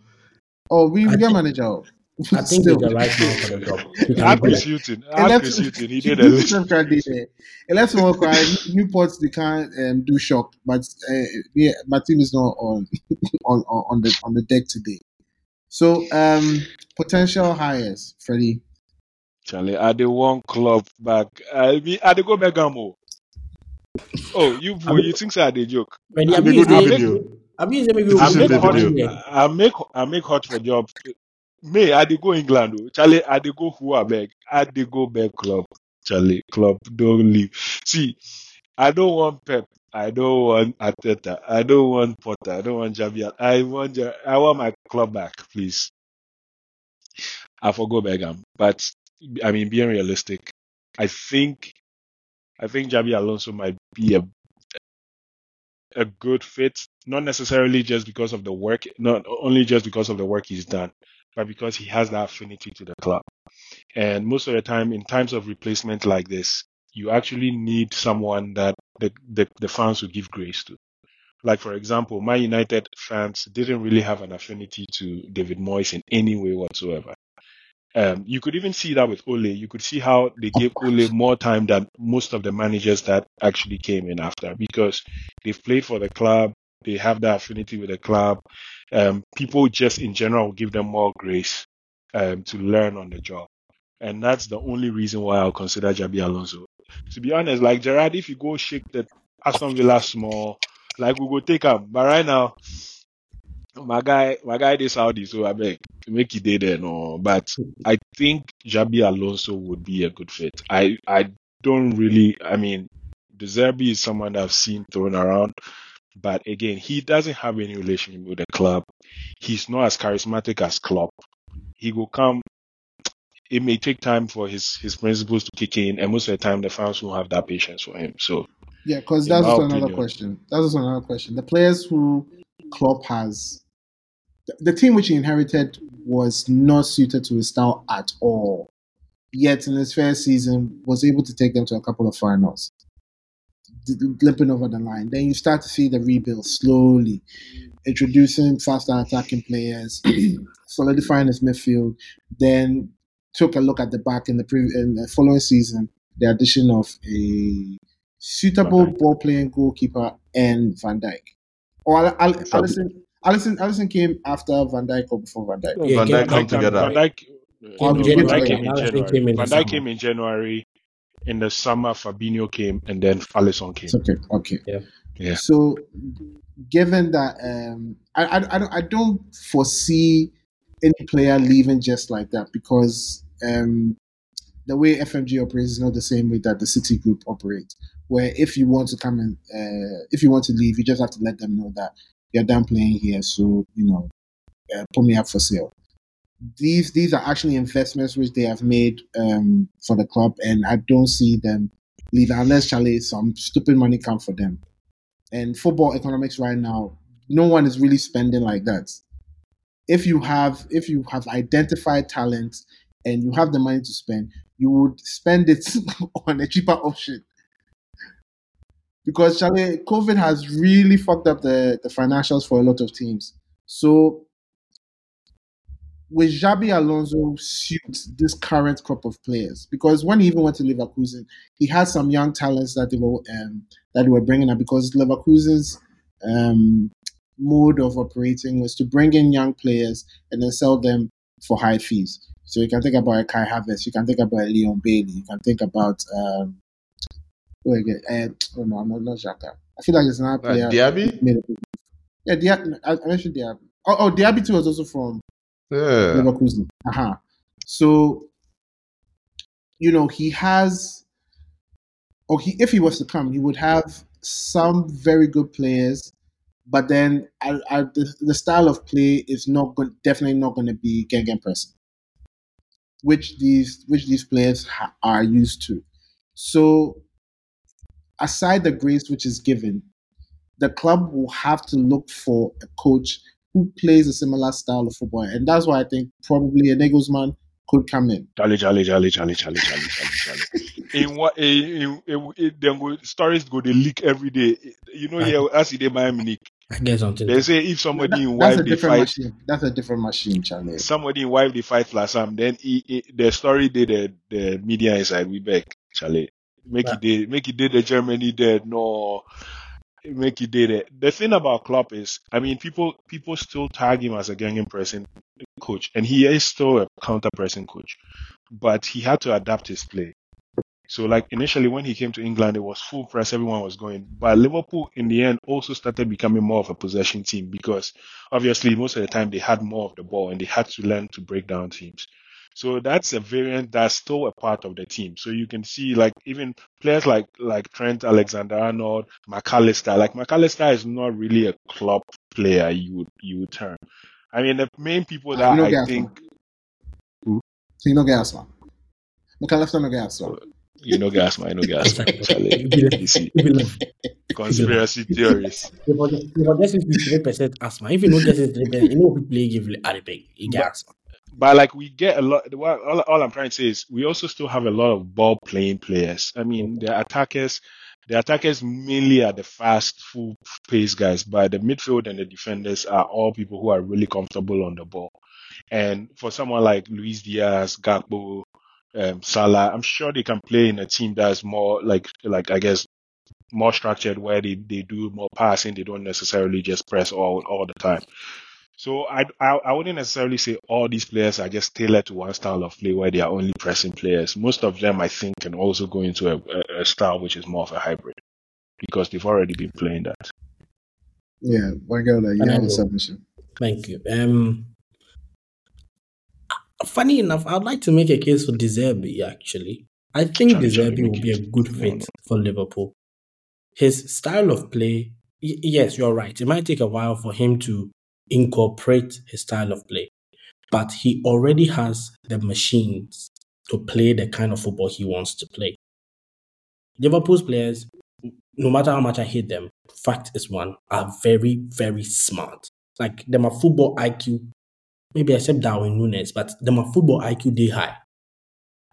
Oh, we I we get manager. oh. I think Still. he's the right man for the job. [laughs] He can Ask do Chris that. Hilton. Ask Chris Hilton. He did a list. Self cry did there. And let's not cry. Newport they can't um, do shock, but uh, yeah, my team is not on [laughs] on on on the on the deck today. So um potential hires, Freddie. Charlie, I the one club back. I mean, I dey go Begamo. Oh, you boy, you think say I dey joke? When the So they abuse, go do they, video. abuse, maybe It's I just we a make video. I make I make hot for job. May I dey go England oh. Charlie, I dey go who I beg. I dey go back club. Charlie, club don't leave. See, I don't want Pep. I don't want Arteta. I don't want Potter. I don't want Javier. I want I want my club back, please. I forgo Begam, but I mean, being realistic, I think I think Xabi Alonso might be a a good fit, not necessarily just because of the work, not only just because of the work he's done, but because he has that affinity to the club. And most of the time, in times of replacement like this, you actually need someone that the, the, the fans will give grace to. Like, for example, my United fans didn't really have an affinity to David Moyes in any way whatsoever. Um, you could even see that with Ole. You could see how they gave Ole more time than most of the managers that actually came in after because they've played for the club. They have that affinity with the club. Um, people just in general give them more grace um, to learn on the job. And that's the only reason why I'll consider Xabi Alonso. To be honest, like Gerrard, if you go shake the Aston Villa small, like we go take him. But right now, my guy, my guy is Saudi, so I make it there no. But I think Xabi Alonso would be a good fit. I I don't really. I mean, Zerbi is someone I've seen thrown around, but again, he doesn't have any relationship with the club. He's not as charismatic as Klopp. He will come. It may take time for his his principles to kick in, and most of the time, the fans won't have that patience for him. So Yeah, because that's another opinion. question. That's another question. The players who Klopp has, the, team which he inherited was not suited to his style at all. Yet in his first season, was able to take them to a couple of finals, limping over the line. Then you start to see the rebuild slowly, introducing faster attacking players, [clears throat] solidifying his midfield. Then took a look at the back in the pre- in the following season, the addition of a suitable ball playing goalkeeper and Van Dijk. Or Al- Al- Alisson, Alisson, Alisson came after Van Dijk or before Van Dijk. Yeah, Van came- Dijk come Van together. Van Dijk, no, Van January. Dijk came in January. came in Van the Dijk summer. came in January. In the summer, Fabinho came, and then Alisson came. Okay. Okay. Yeah. Yeah. So, given that, um, I, I, I, don't, I don't foresee any player leaving just like that because um, the way FSG operates is not the same way that the City Group operates. Where if you want to come and uh, if you want to leave, you just have to let them know that you're done playing here. So you know, uh, put me up for sale. These these are actually investments which they have made um, for the club, and I don't see them leave unless Charlie some stupid money come for them. And football economics right now, no one is really spending like that. If you have if you have identified talent and you have the money to spend, you would spend it [laughs] on a cheaper option. Because Charlie, COVID has really fucked up the, the financials for a lot of teams. So with Xabi Alonso suit this current crop of players because when he even went to Leverkusen, he had some young talents that they were um, that they were bringing up because Leverkusen's um, mode of operating was to bring in young players and then sell them for high fees. So you can think about a Kai Havertz, you can think about Leon Bailey, you can think about um, who again? Uh, oh no, not not Xhaka. I feel like another Uh, player. Diaby? made a big move. Yeah, Diaby. I I mentioned Diaby. Oh, oh, Diaby too was also from Yeah. Leverkusen. Uh-huh. So, you know, he has, or he, if he was to come, he would have some very good players, but then I, I, the, the style of play is not going, definitely not going to be Gegen pressing, which these which these players ha- are used to. So, aside the grace which is given, the club will have to look for a coach who plays a similar style of football, and that's why I think probably a Nagelsmann could come in. Charlie, Charlie, Charlie, Charlie, Charlie, Charlie, Charlie, Charlie. [laughs] In what in, in, in, them go, stories go they leak every day. You know, yeah, as they Bayern Munich, I guess until they say if somebody in wife they fight, machine. That's a different machine, Charlie. somebody in wife they fight last time, then he, he, the story did the the media inside. We beg, Charlie, make it did make it did the Germany dead no. Make it did it. The thing about Klopp is, I mean, people people still tag him as a gang pressing coach, and he is still a counter pressing coach, but he had to adapt his play. So, like initially when he came to England, it was full press, everyone was going. But Liverpool, in the end, also started becoming more of a possession team because obviously most of the time they had more of the ball and they had to learn to break down teams. So that's a variant that's still a part of the team. So you can see like even players like like Trent Alexander Arnold, Mac Allister. Like Mac Allister is not really a club player you would you would term. I mean the main people Ah, that you know I Gasman. think So you know Gasman. Mac Allister no Gasman. you know gas man, you know gas man. Charlie. You see conspiracy [laughs] theories. If I just- if I just use three percent asthma, if you don't get it, then you know people play give like at the big, you get asthma. But like we get a lot. All, all I'm trying to say is we also still have a lot of ball playing players. I mean, the attackers, the attackers mainly are the fast, full pace guys, but the midfield and the defenders are all people who are really comfortable on the ball. And for someone like Luis Diaz, Gakpo, um, Salah, I'm sure they can play in a team that's more like, like I guess, more structured where they, they do more passing. They don't necessarily just press all all the time. So I, I I wouldn't necessarily say all these players are just tailored to one style of play where they are only pressing players. Most of them, I think, can also go into a, a, a style which is more of a hybrid because they've already been playing that. Yeah, one girl you have a submission. Thank you. Um, funny enough, I'd like to make a case for De Zerbi, actually. I think Charlie, De Charlie, Zerbi make will be a good fit on. for Liverpool. His style of play, y- yes, you're right. It might take a while for him to incorporate his style of play, but he already has the machines to play the kind of football he wants to play. Liverpool's players, no matter how much I hate them, fact is one, are very, very smart. Like them are football IQ, maybe except Darwin Núñez, but them are football IQ they high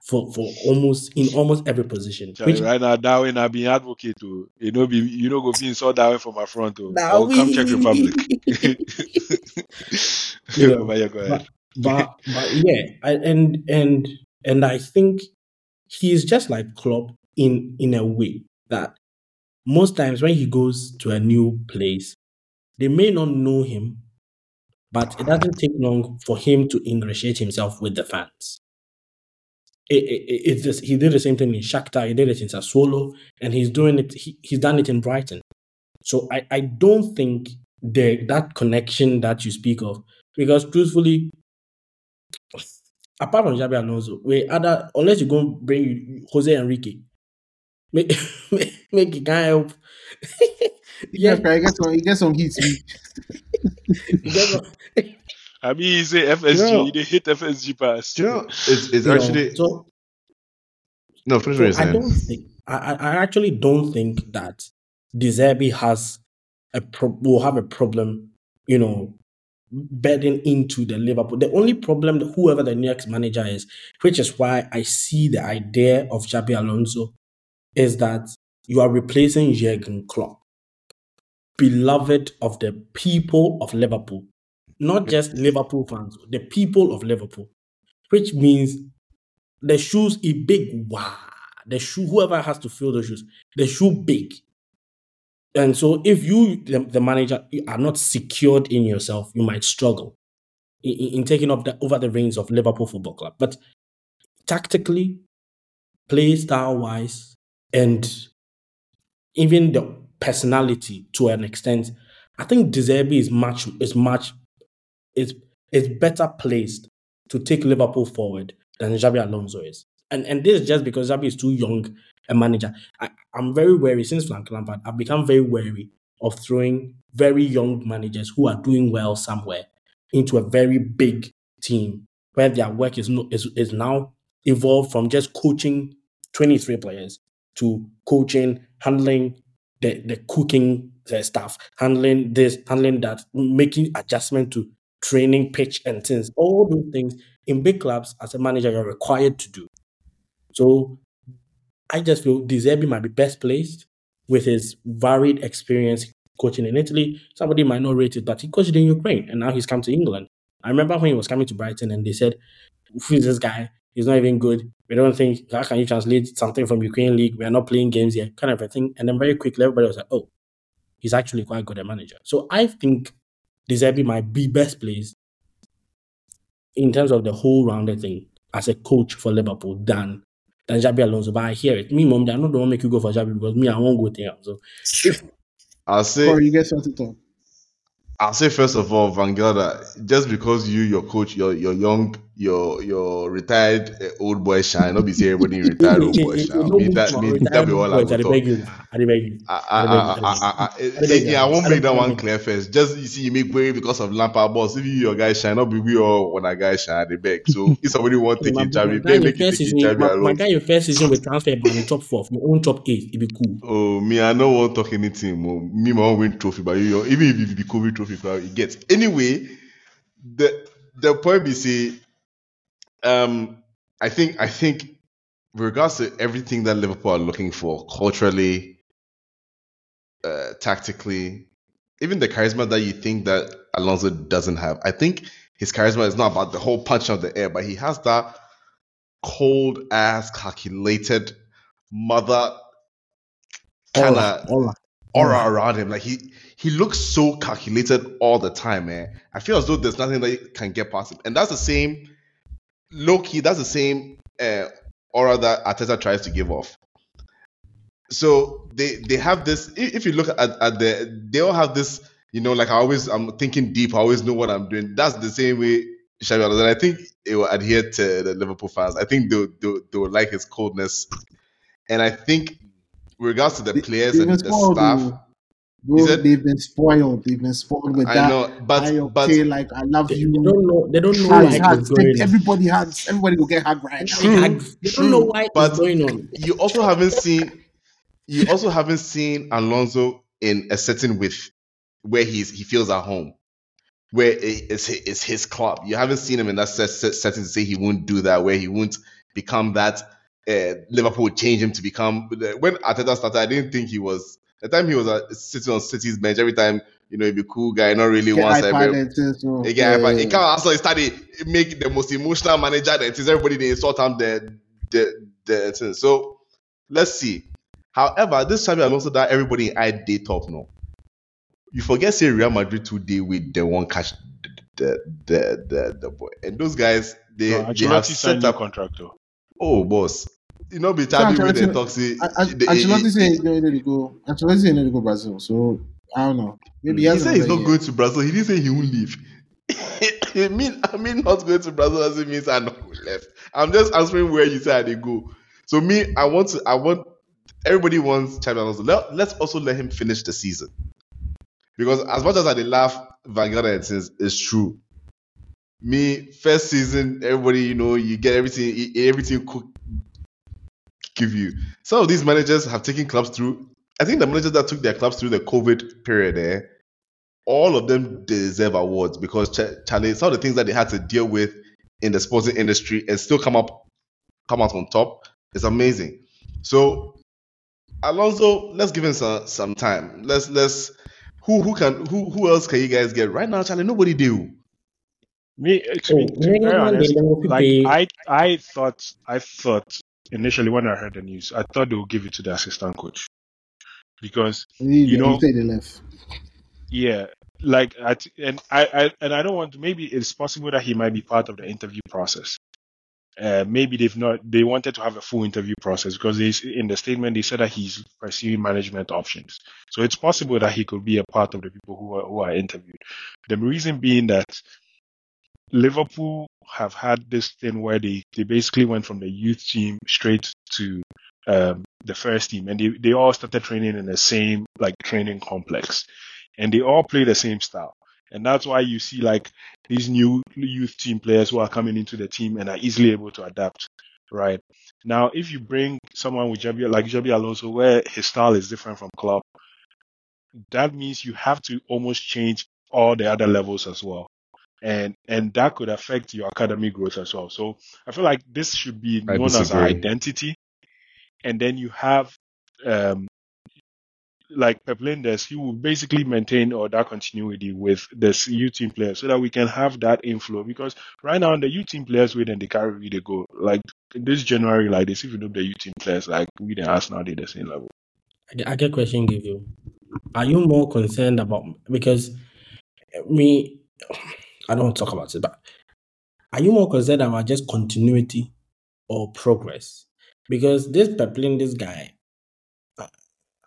for for almost in almost every position. Charlie, Which right now, Darwin, I've been advocate to you know be you know go be insult Darwin for my front. Oh. I will come check Republic. You know, but yeah, go ahead. but but yeah, I, and and and I think he's just like Klopp in in a way that most times when he goes to a new place, they may not know him, but it doesn't take long for him to ingratiate himself with the fans. It, it, it- it's just, he did the same thing in Shakhtar, he did it in Sassuolo, and he's doing it. He, he's done it in Brighton. So I, I don't think the that connection that you speak of, because truthfully, apart from Xabi Alonso, we other unless you go bring Jose Enrique, make make, make can't help. Yeah, he gets some, he gets some heat. you get what- I mean, he say FSG, You know- they hit FSG pass. Do you know, [laughs] it's, it's you know, actually so no. Finish So what I don't think I, I I actually don't think that De Zerbi has a pro- will have a problem, you know, bedding into the Liverpool. The only problem whoever the next manager is, which is why I see the idea of Xabi Alonso, is that you are replacing Jurgen Klopp, beloved of the people of Liverpool, not just Liverpool fans, the people of Liverpool, which means the shoes is big. Wow. The shoe, whoever has to fill the shoes, the shoe big. And so if you, the, the manager, you are not secured in yourself, you might struggle in, in- in taking up the, over the reins of Liverpool Football Club. But tactically, play style wise, and even the personality to an extent, I think De Zerbi is much is much is is better placed to take Liverpool forward than Xabi Alonso is. And and this is just because Xabi is too young a manager. I, I'm very wary since Frank Lampard. I've become very wary of throwing very young managers who are doing well somewhere into a very big team where their work is no, is, is now evolved from just coaching 23 players to coaching, handling the, the cooking uh, stuff, handling this, handling that, making adjustment to training, pitch, and things. All those things in big clubs as a manager you're required to do. So I just feel De Zerbi might be best placed with his varied experience coaching in Italy. Somebody might not rate it, but he coached in Ukraine and now he's come to England. I remember when he was coming to Brighton and they said, Who is this guy? He's not even good. We don't think, how can you translate something from Ukraine League? We are not playing games here, kind of a thing. And then very quickly, everybody was like, Oh, he's actually quite good at manager. So I think De Zerbi might be best placed in terms of the whole rounded thing as a coach for Liverpool than than Xabi Alonso. But I hear it. Me, mom, I don't want to make you go for Xabi because me, I won't go there. So I'll say Corey, you get something to talk. I'll say first of all, Van Gelder, just because you, your coach, your your young, your your retired uh, old boy shine, not be say everybody retired old boy shine. [laughs] Me that me that be all I talk. I. I, won't make that one clear first. Just you see, you make way because of Lampard boss. If you your guy shine, not be we all when I guy shine, they beg. So if somebody want take my, Javi, your make it first take season, Javi my, my guy, your first season with transfer ban in top four, your own top eight, it be cool. Oh, me, I don't want talk anything. Me, my own win trophy, but you, even if it be COVID trophy, it gets anyway. The the point be say, um, I think I think, with regards to everything that Liverpool are looking for culturally, uh, tactically, even the charisma that you think that Alonso doesn't have, I think his charisma is not about the whole punch of the air, but he has that cold ass, calculated mother kind Aura, of aura. aura around him. Like he he looks so calculated all the time, man. I feel as though there's nothing that can get past him, and that's the same low key. That's the same uh, aura that Arteta tries to give off. So they they have this. If you look at, at the, they all have this You know, like I always, I'm thinking deep. I always know what I'm doing. That's the same way Xabi Alonso. And I think it will adhere to the Liverpool fans. I think they'll, they'll, they'll like his coldness. And I think, with regards to the players and the staff. Bro, He said- they've been spoiled. They've been spoiled with I that. know, but I but like I love They, you. they don't know. They don't know Hugs, why hugs. it's going on. Everybody hugs. Everybody will get hug right now. True, They true, don't know why but it's going on. you also haven't seen you also haven't seen Alonso in a setting with where he's he feels at home, where it's it's his club. You haven't seen him in that set, set, setting to say he won't do that, where he won't become that. Uh, Liverpool would change him to become. When Arteta started, I didn't think he was. The time he was uh, sitting on City's bench, every time you know he'd be cool guy, not really Get once iPad every. and things, so, Again, yeah, he can't also he started make the most emotional manager that is everybody they insult him the the the thing. So let's see. However, this time I'm also that everybody I date top now. You forget say Real Madrid today with the one catch the the the the boy and those guys they, So they have set signed new up. contract though. Oh boss, you know be Xabi with the toxic. An- An- the- Ancelotti said he's going to go. Ancelotti said he's going to go Brazil. So I don't know. Maybe he has said he's not year. going to Brazil. He didn't say he won't leave. [laughs] I mean, I mean, not going to Brazil doesn't mean I know who left. I'm just answering where you said they go. So me, I want to. I want everybody wants Xabi Alonso. Let, let's also let him finish the season because as much as I laugh, Van Gaal and things is true. Me first season, everybody you know you get everything, everything cook give you. Some of these managers have taken clubs through. I think the managers that took their clubs through the COVID period, eh, all of them deserve awards because Ch- Charlie, some of the things that they had to deal with in the sporting industry and still come up, come out on top is amazing. So, Alonso, let's give him some some time. Let's let's who who can who who else can you guys get right now, Charlie? Nobody do. Me, to be, Oh, to be very honest, like I, I thought, I thought initially when I heard the news, I thought they would give it to the assistant coach because You know- they left. yeah, like I t- and I, I and I don't want to. Maybe it's possible that he might be part of the interview process. Uh, maybe they've not. They wanted to have a full interview process because they, in the statement they said that he's pursuing management options. So it's possible that he could be a part of the people who are who are interviewed. The reason being that Liverpool have had this thing where they, they basically went from the youth team straight to um, the first team, and they, they all started training in the same like training complex, and they all play the same style, and that's why you see like these new youth team players who are coming into the team and are easily able to adapt. Right? Now, if you bring someone with Xabi, like Xabi Alonso, where his style is different from Klopp, that means you have to almost change all the other levels as well and and that could affect your academy growth as well. So I feel like this should be I known as an disagree. identity, and then you have um like Pep Lijnders, he will basically maintain or that continuity with the U team players so that we can have that inflow. Because right now the U team players with and they carry we they go like this January like this. If you know the U team players like we the Arsenal they the same level. I get- I get question give you. Are you more concerned about because me I don't want to talk about it, but are you more concerned about just continuity or progress? Because this Peplin, this guy, I-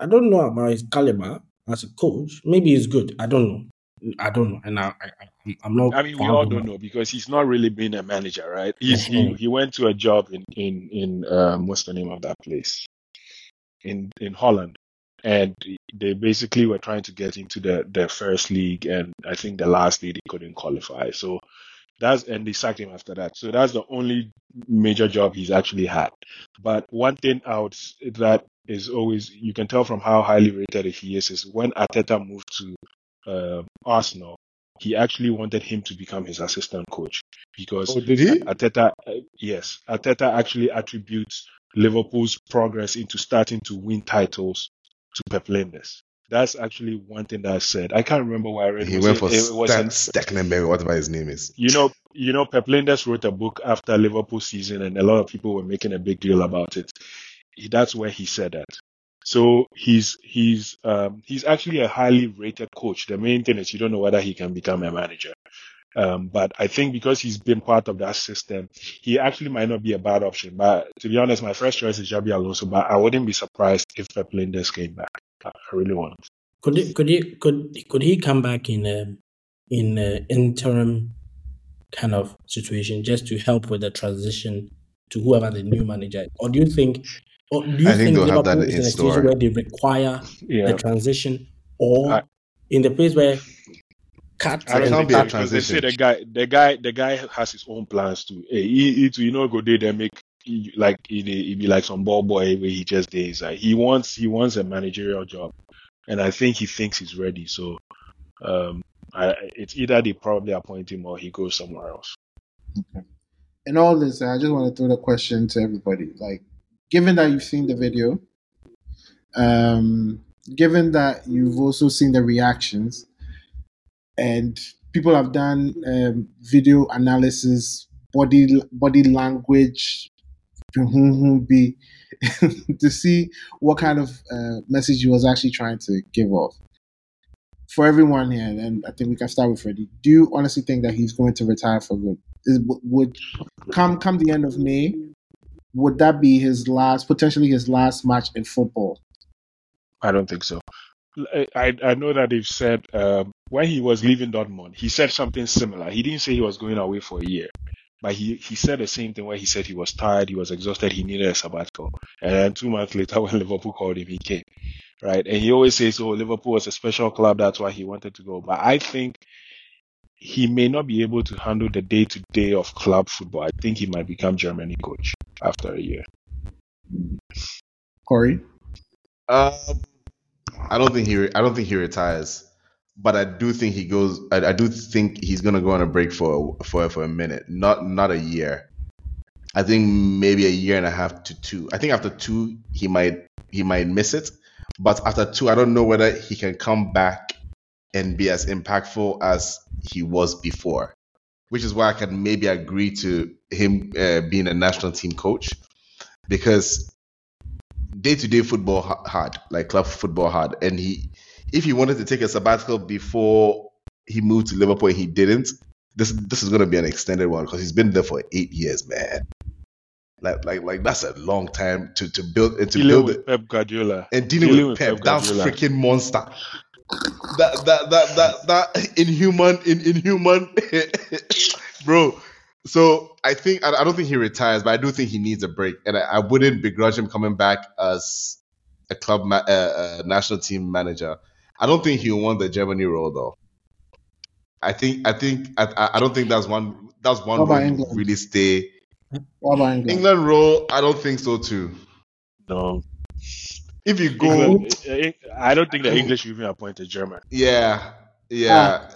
I don't know about his caliber as a coach. Maybe he's good. I don't know. I don't know, and I, I I'm- not. I mean, we all don't know because he's not really been a manager, right? He's, he Mhm. he went to a job in in in um, what's the name of that place in in Holland, and they basically were trying to get into the the first league, and I think the last league they couldn't qualify. So that's and they sacked him after that. So that's the only major job he's actually had. But one thing out that is always you can tell from how highly rated he is is when Arteta moved to uh, Arsenal, he actually wanted him to become his assistant coach because Oh, did he? Arteta, uh, yes, Arteta actually attributes Liverpool's progress into starting to win titles to Pep Lijnders. That's actually one thing that I said. I can't remember where I read. He Was went it- for it was Stan Stecklenberg, whatever his name is. you know, you know, Pep Lijnders wrote a book after Liverpool season, and a lot of people were making a big deal about it. He, that's where he said that. So he's he's um, he's actually a highly rated coach. The main thing is you don't know whether he can become a manager. Um, but I think because he's been part of that system, he actually might not be a bad option. But to be honest, my first choice is Xabi Alonso. But I wouldn't be surprised if Pep Lijnders came back. I really want. Could he, could he could could he come back in a in an interim kind of situation just to help with the transition to whoever the new manager is? Or do you think or do you I think think, they'll have that Liverpool is in in a situation where they require Yeah. the transition or I- in the place where cut I don't It can't be a that because they say the guy, the guy, the guy has his own plans too. Hey, he, he too, you know, go there and make he, like he, he be like some ball boy where he just days. Like he wants, he wants a managerial job, and I think he thinks he's ready. So, um, I, it's either they probably appoint him or he goes somewhere else. in all this, I just want to throw the question to everybody. Like, given that you've seen the video, um, given that you've also seen the reactions, and people have done um, video analysis, body body language, [laughs] to see what kind of uh, message he was actually trying to give off. For everyone here, and I think we can start with Freddie. Do you honestly think that he's going to retire for good? Is, would come come the end of May, would that be his last, potentially his last match in football? I don't think so. I, I I know that they've said um, when he was leaving Dortmund, he said something similar. He didn't say he was going away for a year, but he, he said the same thing where he said he was tired, he was exhausted, he needed a sabbatical. And then two months later, [laughs] when Liverpool called him, he came. Right? And he always says, "Oh, Liverpool was a special club, that's why he wanted to go." But I think he may not be able to handle the day to day of club football. I think he might become Germany coach after a year. Corey, Um, I don't think he. I don't think he retires, but I do think he goes. I, I do think he's gonna go on a break for for for a minute, not not a year. I think maybe a year and a half to two. I think after two he might he might miss it, but after two I don't know whether he can come back and be as impactful as he was before. Which is why I can maybe agree to him uh, being a national team coach because day to day football ha- hard, like club football hard. And he, if he wanted to take a sabbatical before he moved to Liverpool, he didn't. This this is going to be an extended one because he's been there for eight years, man. Like like like that's a long time to to build and to Dealing build with it Pep Guardiola. and dealing, dealing with with Pep. Pep Guardiola. freaking monster. That that that that that inhuman in inhuman, [laughs] bro. So I think I, I don't think he retires, but I do think he needs a break, and I, I wouldn't begrudge him coming back as a club ma- uh, uh, national team manager. I don't think he'll want the Germany role though. I think I think I, I- I don't think that's one that's one What about role he England? really stay. what about England? England role, I don't think so too. No, If you go, England, eh, I don't think the English will even appointed German. yeah, yeah.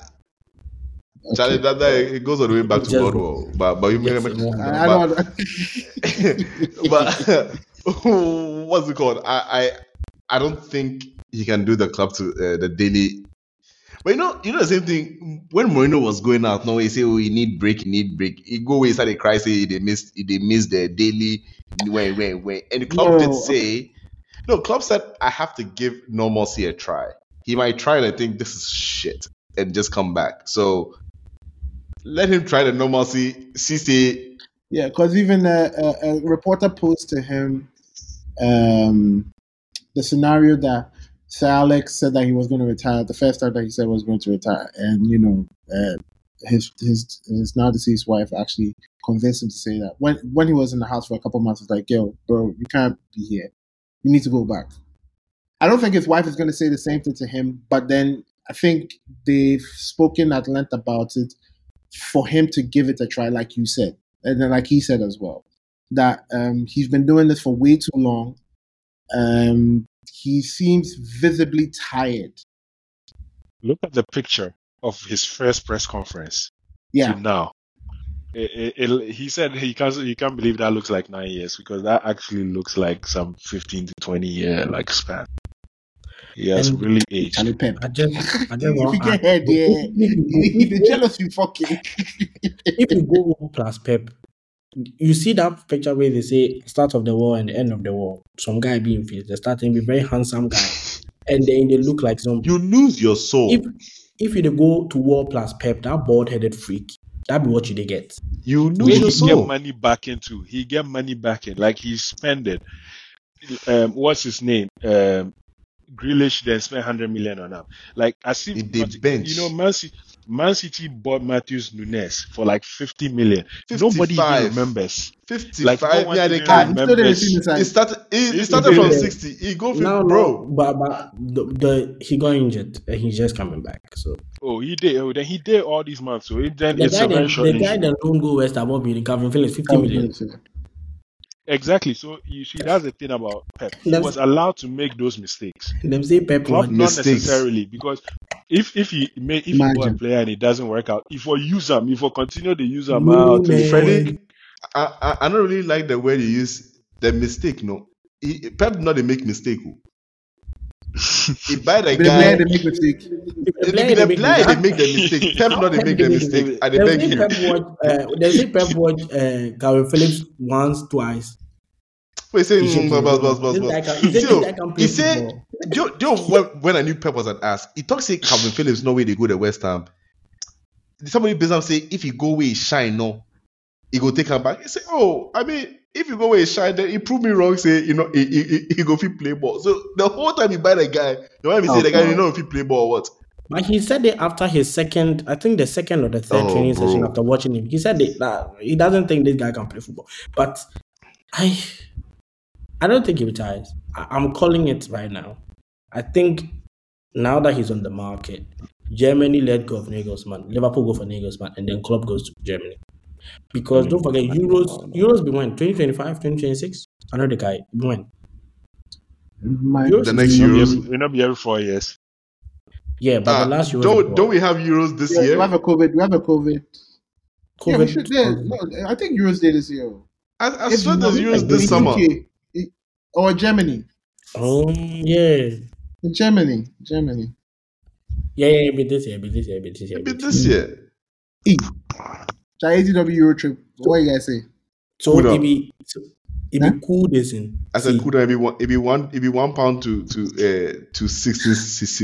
Charlie, Okay. that, that it goes all the way back to World. War. But but you Yes, mean, yeah. I, I don't. but what's it called? I, I I don't think he can do the club to uh, the daily. But you know, you know the same thing. When Mourinho was going out, no, he say, "Oh, you need break, you need break." He go away, started cry, say they missed, they missed the daily. When, when, when, and the club did No. say, no, club said I have to give normalcy a try. He might try and I think this is shit and just come back. So let him try the normalcy. See, Yeah, because even a, a, a reporter posed to him um, the scenario that Sir Alex said that he was going to retire. The first time that he said was going to retire, and you know, uh, his his his now deceased wife actually convinced him to say that when when he was in the house for a couple months. It's like, yo, bro, you can't be here. You need to go back. I don't think his wife is going to say the same thing to him, but then I think they've spoken at length about it for him to give it a try, like you said, and then like he said as well, that um, he's been doing this for way too long. Um, he seems visibly tired. Look at the picture of his first press conference Yeah, now. It, it, it, he said he can't he can't believe that looks like nine years because that actually looks like some fifteen to twenty year like span. He has And- really aged. Charlie Pep. I just, I just If want you to get head, yeah, [laughs] if, the [laughs] jealous you fucking. [laughs] if you go war plus Pep, you see that picture where they say start of the war and the end of the war. Some guy being fit, the starting be very handsome guy, and then they look like some. you lose your soul. If if you go to war plus Pep, that bald headed freak, that be what you dey get. you Where lose he your get money back into, he get money back in. Like he spend it. Um, what's his name? Um, Grealish then spend 100 million on him. Like, as if, In the but, bench. you know, Man City, Man City bought Matheus Nunes for like 50 million. Nobody even remembers. 55. Like, no one yeah, they can. he still didn't remembers. see. It started. It, it started from sixty. He go for Now, bro. no, but but the, the he got injured and he's just coming back. So Oh, he did. Oh, then he did all these months. So it, then the it's guy a very that short the guy that don't go West Ham will be Kalvin Phillips fifty Kalvin million. Phillips, yeah. Exactly. So you see, that's the thing about Pep. He That's- was allowed to make those mistakes. Them say Pep Klopp want not Mistakes. necessarily because if if he may, if he bought a Imagine. player and it doesn't work out, if we use him, if we continue to use him No, out, man. Freddie, I, I I don't really like the word you use. The mistake, no. He, Pep not they make mistake. oh. He buy the But the player guy. they make mistake. It be the player they make the mistake. [laughs] Pep not they Pep make the make mistake. And they They beg say you. Pep. Uh, they say Pep watch uh, Kalvin Phillips once, twice. Wait, say, He should mm, play bus, bus, football. bus, This guy bus. can- he said See, this guy can play He say, do do when, when I knew Pep was an ass, he talks say Kalvin Phillips no way they go to West Ham. Somebody business say if he go where he shine, no, he go take him back. He say, oh, I mean, if you go where he shine, then he prove me wrong. Say you know he, he, he, he go fit play ball. So the whole time you buy the guy, you want me say the guy you know if he play ball or what? But he said it after his second, I think the second or the third Oh, training bro. session after watching him. He said it, that he doesn't think this guy can play football. But I, I don't think he retires. I, I'm calling it right now. I think now that he's on the market, Germany let go of Nagelsmann, Liverpool go for Nagelsmann, and then Klopp goes to Germany. Because don't forget, Euros, Euros be when 2025, 2026. I know the guy. When My, Yours The next Euros. It'll be Euros. every, it'll not be every four years. Yeah, but Ah, the last Euros. don't don't we have Euros this yeah, we have a COVID. We have a COVID. Yeah, we should. Yeah, no, I think Euros Day this year. I, I If swear you there's Euros like, this in summer. UK, it- or Germany. Oh yeah. In Germany, Germany. Yeah, yeah, be this year, be this year, be this year. Maybe be this year. E. Try ATW Euro trip. What you guys say? So Cool down. it be so it Huh? be cool this in. I said, See, cool down. It be one. It be one. It be one pound to to uh to sixteen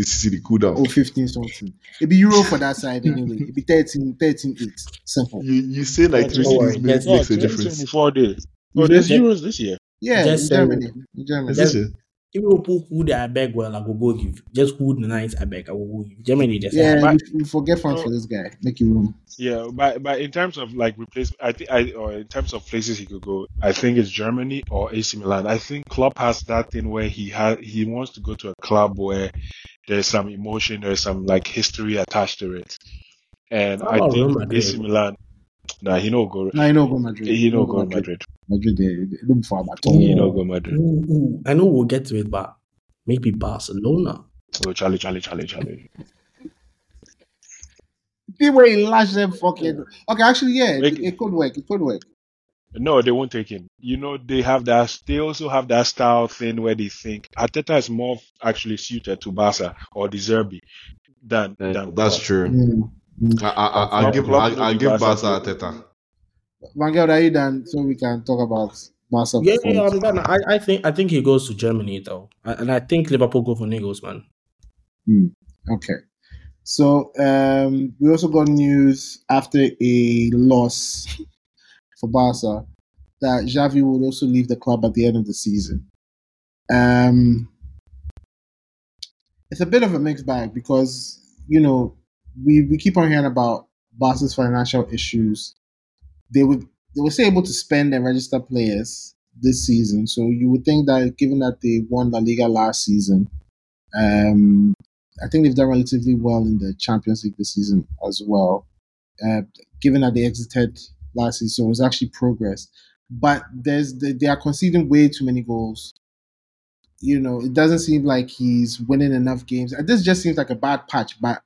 city cool down. Oh, 15 something. It'd be Euro for that side [laughs] anyway. It'd be 13, 13 8. Simple. You you say like three worry, cities makes, makes a difference. 24 days. Oh, there's Euros this year. Yeah, in Germany. In Germany. This it? If you put who I beg well, I will go give. Just who the nice I beg, I will go give. Germany just Yeah, But- you, you forget funds for this guy. Make you room. Yeah, but but in terms of like replace, I think I or in terms of places he could go, I think it's Germany or AC Milan. I think Klopp has that thing where he has he wants to go to a club where there's some emotion, there's some like history attached to it, and How I about Real think Madrid? AC Milan. Nah, he no go. Now you know go Madrid. He no go Madrid. Madrid, they, they look for about He no go Madrid. Ooh, ooh. I know we'll get to it, but maybe Barcelona. Oh, Charlie, Charlie, Charlie, Charlie. The way he lashed them fucking. Okay, actually, yeah, it, it could work. It could work. No, they won't take him. You know, they have that. They also have that style thing where they think Arteta is more actually suited to Barca or De Zerbi than than That's Klopp. true. Mm. I, I, I, I'll give Klopp I, will I'll be give Barca Barca too. Mangel, are you done? So we can talk about Barca. Yeah, yeah, performance. I'm done. I, I think I think he goes to Germany though, and I think Liverpool go for Nagelsmann. Okay. So um, we also got news after a loss for Barca that Xavi would also leave the club at the end of the season. Um, it's a bit of a mixed bag because you know we, we keep on hearing about Barca's financial issues. They would they were still able to spend and register players this season, so you would think that given that they won La Liga last season, um, I think they've done relatively well in the Champions League this season as well. Uh, given that they exited last season, so it was actually progress. But there's they, they are conceding way too many goals. You know, it doesn't seem like he's winning enough games. This just seems like a bad patch. But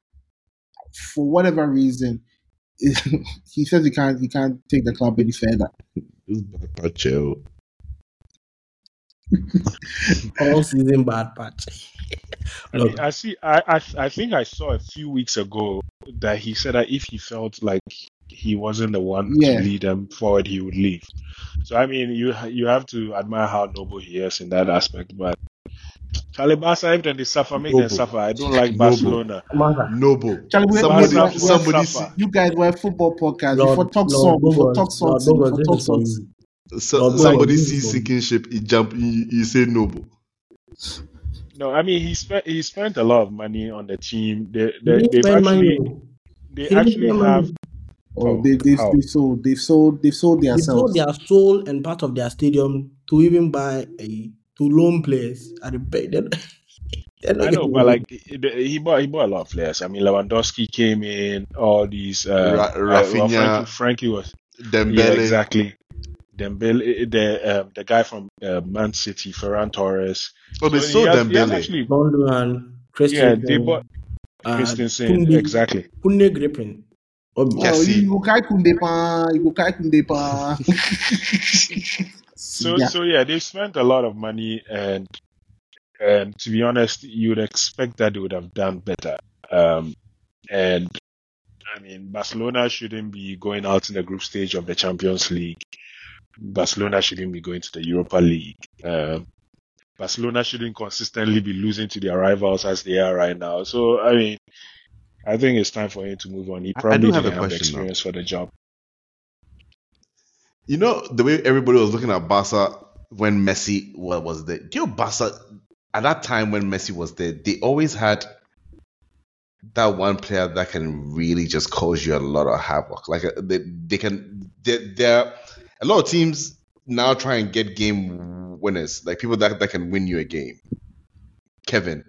for whatever reason, [laughs] he says he can't he can't take the club any further. This bad patch, yo. [laughs] All season bad patch. Look, I see. I, I I think I saw a few weeks ago that he said that if he felt like he wasn't the one Yeah. to lead them forward, he would leave. So I mean, you you have to admire how noble he is in that aspect. But Charlie Barca, if they suffer, make them Noble. suffer. I don't like Noble. Barcelona. Mother. Noble. Charlie, we- Somebody, Barca will somebody, suffer. You guys were football podcast. Lord- before talk Lord song, before Bogus, talk song, Lord before Bogus, this talk is for song. you. see, so, Lord somebody this sees for- sinking ship, he jump, he, he say noble. No, I mean he spent he spent a lot of money on the team. They, He they didn't they've spend money. actually oh. they He didn't actually spend have money. Oh, Oh, they, they've, how? they've sold, they've sold, they've sold They sold themselves. their soul and part of their stadium to even buy a to loan players at the pay. They're, they're not I know, but money. like he he bought he bought a lot of players. I mean Lewandowski came in, all these uh, Ra- uh, well, Rafinha, Frenkie, Frenkie was Dembele. yeah exactly. Dembele, the um, the guy from uh, Man City, Ferran Torres. Oh, they So he sold has, has Dembele. actually Gundogan, yeah Christian, they bought uh, Christensen Kunde, exactly. Kunde Grippin. Obi. Oh, Kessie. you go kai kunde pa, you go kai kunde pa. [laughs] [laughs] So yeah. so yeah, they spent a lot of money, and and to be honest, you would expect that they would have done better. Um, and I mean, Barcelona shouldn't be going out in the group stage of the Champions League. Barcelona shouldn't be going to the Europa League. Um, Barcelona shouldn't consistently be losing to their rivals as they are right now. So I mean, I think it's time for him to move on. He I- I probably do have didn't a have the question, though. experience for the job. You know the way everybody was looking at Barca when Messi wa- was there. Do you know Barca at that time when Messi was there? They always had that one player that can really just cause you a lot of havoc. Like uh, they, they can. There, there a lot of teams now try and get game winners, like people that that can win you a game. Kevin,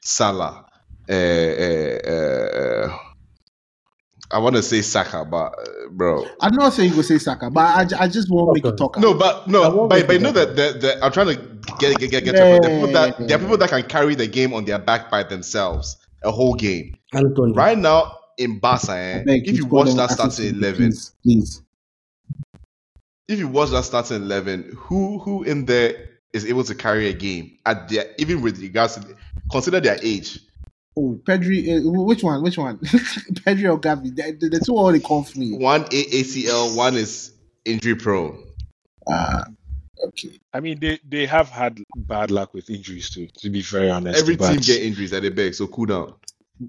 Salah, uh, uh, uh, I want to say Saka, but uh, bro, I'm not saying you go say Saka, but I, I just won't make you talk. no, but no, won't but, make but you know that that the, the, I'm trying to get get get get to it. There are people that Yeah. there are people that can carry the game on their back by themselves a whole game. Anthony. Right now in Barca, eh, if you watch that starting eleven, please, please. if you watch that starting eleven, who who in there is able to carry a game at their even with regards to consider their age? Oh, Pedri, uh, which one? Which one? [laughs] Pedri or Gavi? The, the, the two already come for me. One A- ACL, one is injury prone. Ah, okay. I mean, they, they have had bad luck with injuries too. To be very honest, Every but team get injuries at the back, so cool down.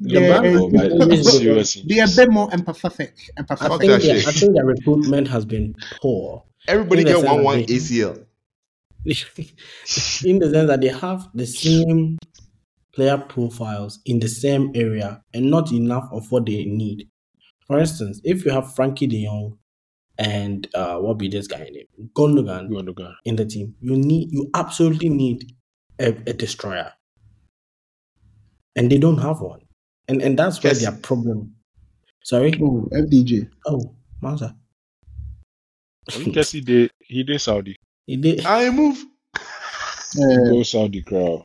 Yeah, bad uh, luck but is- it's serious [laughs] They are a bit more empathetic. I Empathetic. think, that their. I think their recruitment has been poor. Everybody get one one ACL. [laughs] in the sense that they have the same player profiles in the same area and not enough of what they need. For instance, if you have Frenkie De Jong and uh, what be this guy name Gundogan Gundogan. in the team, you need you absolutely need a, a destroyer, and they don't have one, and and that's where Yes. their problem. Sorry. Oh, FDJ. Oh, Mansa. I mean, Kessie did he did Saudi. He did. I move. Uh, Go Saudi crowd.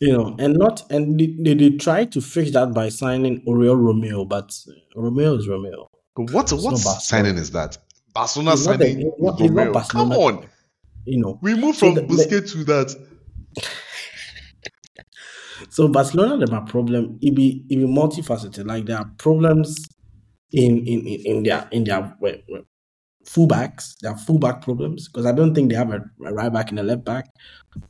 You know, and not and they, they, they tried to fix that by signing Oriol Romeu, but Romeo is Romeo. But what It's what not signing is that? Barcelona not the- signing not- he's not Romeo. Come Barcelona. on, You know, we moved So from the- the- Busquets to that. [laughs] so Barcelona they have a problem. It be it be multifaceted. Like there are problems in in in, in their in their fullbacks. There are fullback problems because I don't think they have a, a right back and a left back.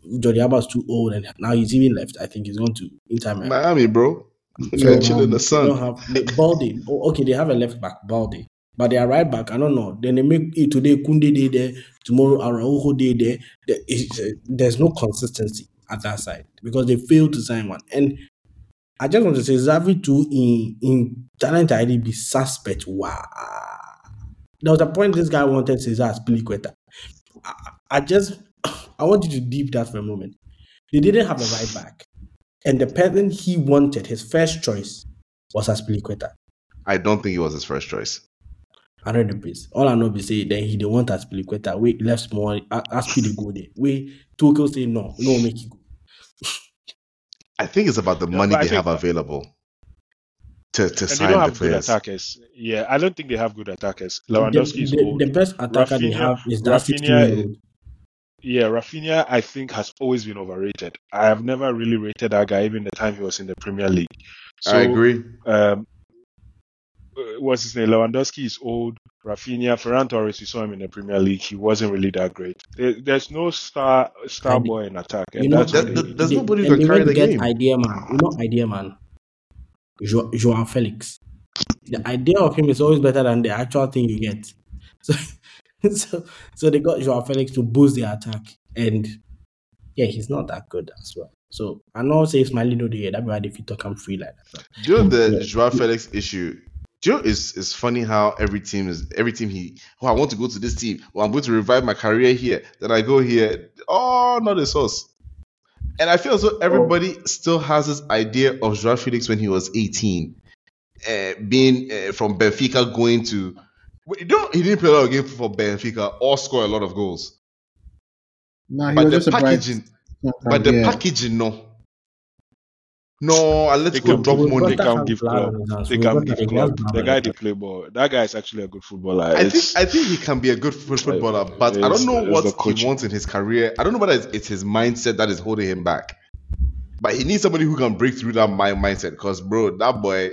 Jordi Alba is too old, and now he's even left. I think he's going to Inter Miami. Miami, bro. So, They're chilling in the sun. They don't have the Balde. Oh, okay, they have a left back, Balde. But they are right back, I don't know. Then they make it today Kunde day there, tomorrow Araujo day there. There is, uh, there's no consistency at that side because they failed to sign one. And I just want to say Xavi too in in talent ID be suspect. Wow. There was a point this guy wanted Cesar Azpilicueta. I, I just I want you to deep that for a moment. They didn't have a right back. And the person he wanted, his first choice, was Azpilicueta. I don't think it was his first choice. I know the base. All I know be say then he didn't want Azpilicueta. We left small Aspi the go there. We Tuchel say no, no make it go. I think it's about the No, money they have available to to And they sign don't the have good players. attackers. Yeah, I don't think they have good attackers. Lewandowski is the, the, old. the best attacker they have is that Rafinha 16 year old. Yeah, Rafinha, I think, has always been overrated. I have never really rated that guy, even the time he was in the Premier League. So, I agree. Um, uh, what's his name? Lewandowski is old. Rafinha, Ferran Torres, we saw him in the Premier League. He wasn't really that great. There, there's no star star And- boy in attack, and You know, that's what There- they there- need. there's They- nobody who and can carry the to get game. Idea man. You know Idea man. Jo- Joao Felix. The idea of him is always better than the actual thing you get. [laughs] So, so, so they got Joao Felix to boost their attack, and yeah, he's not that good as well. So I know say Smiley no dey. That's why they fit talk free like that. Do you know the Yeah. Joao Felix issue? Do you know it's, it's funny how every team is every team he oh I want to go to this team or I'm going to revive my career here. Then I go here. Oh not the source. And I feel as though everybody still has this idea of Joao Felix when he was 18. Uh, being uh, from Benfica going to you know he didn't play a lot of games for Benfica or score a lot of goals. Nah, he But was the just a bright. packaging but the yeah. packaging no. No, uh, They Atletico can drop They money. Got can't give blood club. on his hands. They can got give that club. The guy they play ball. That guy is actually a good footballer. I think I think he can be a good foot- footballer, but I don't know what he wants in his career. I don't know whether it's, it's his mindset that is holding him back. But he needs somebody who can break through that mind mindset. Because bro, that boy,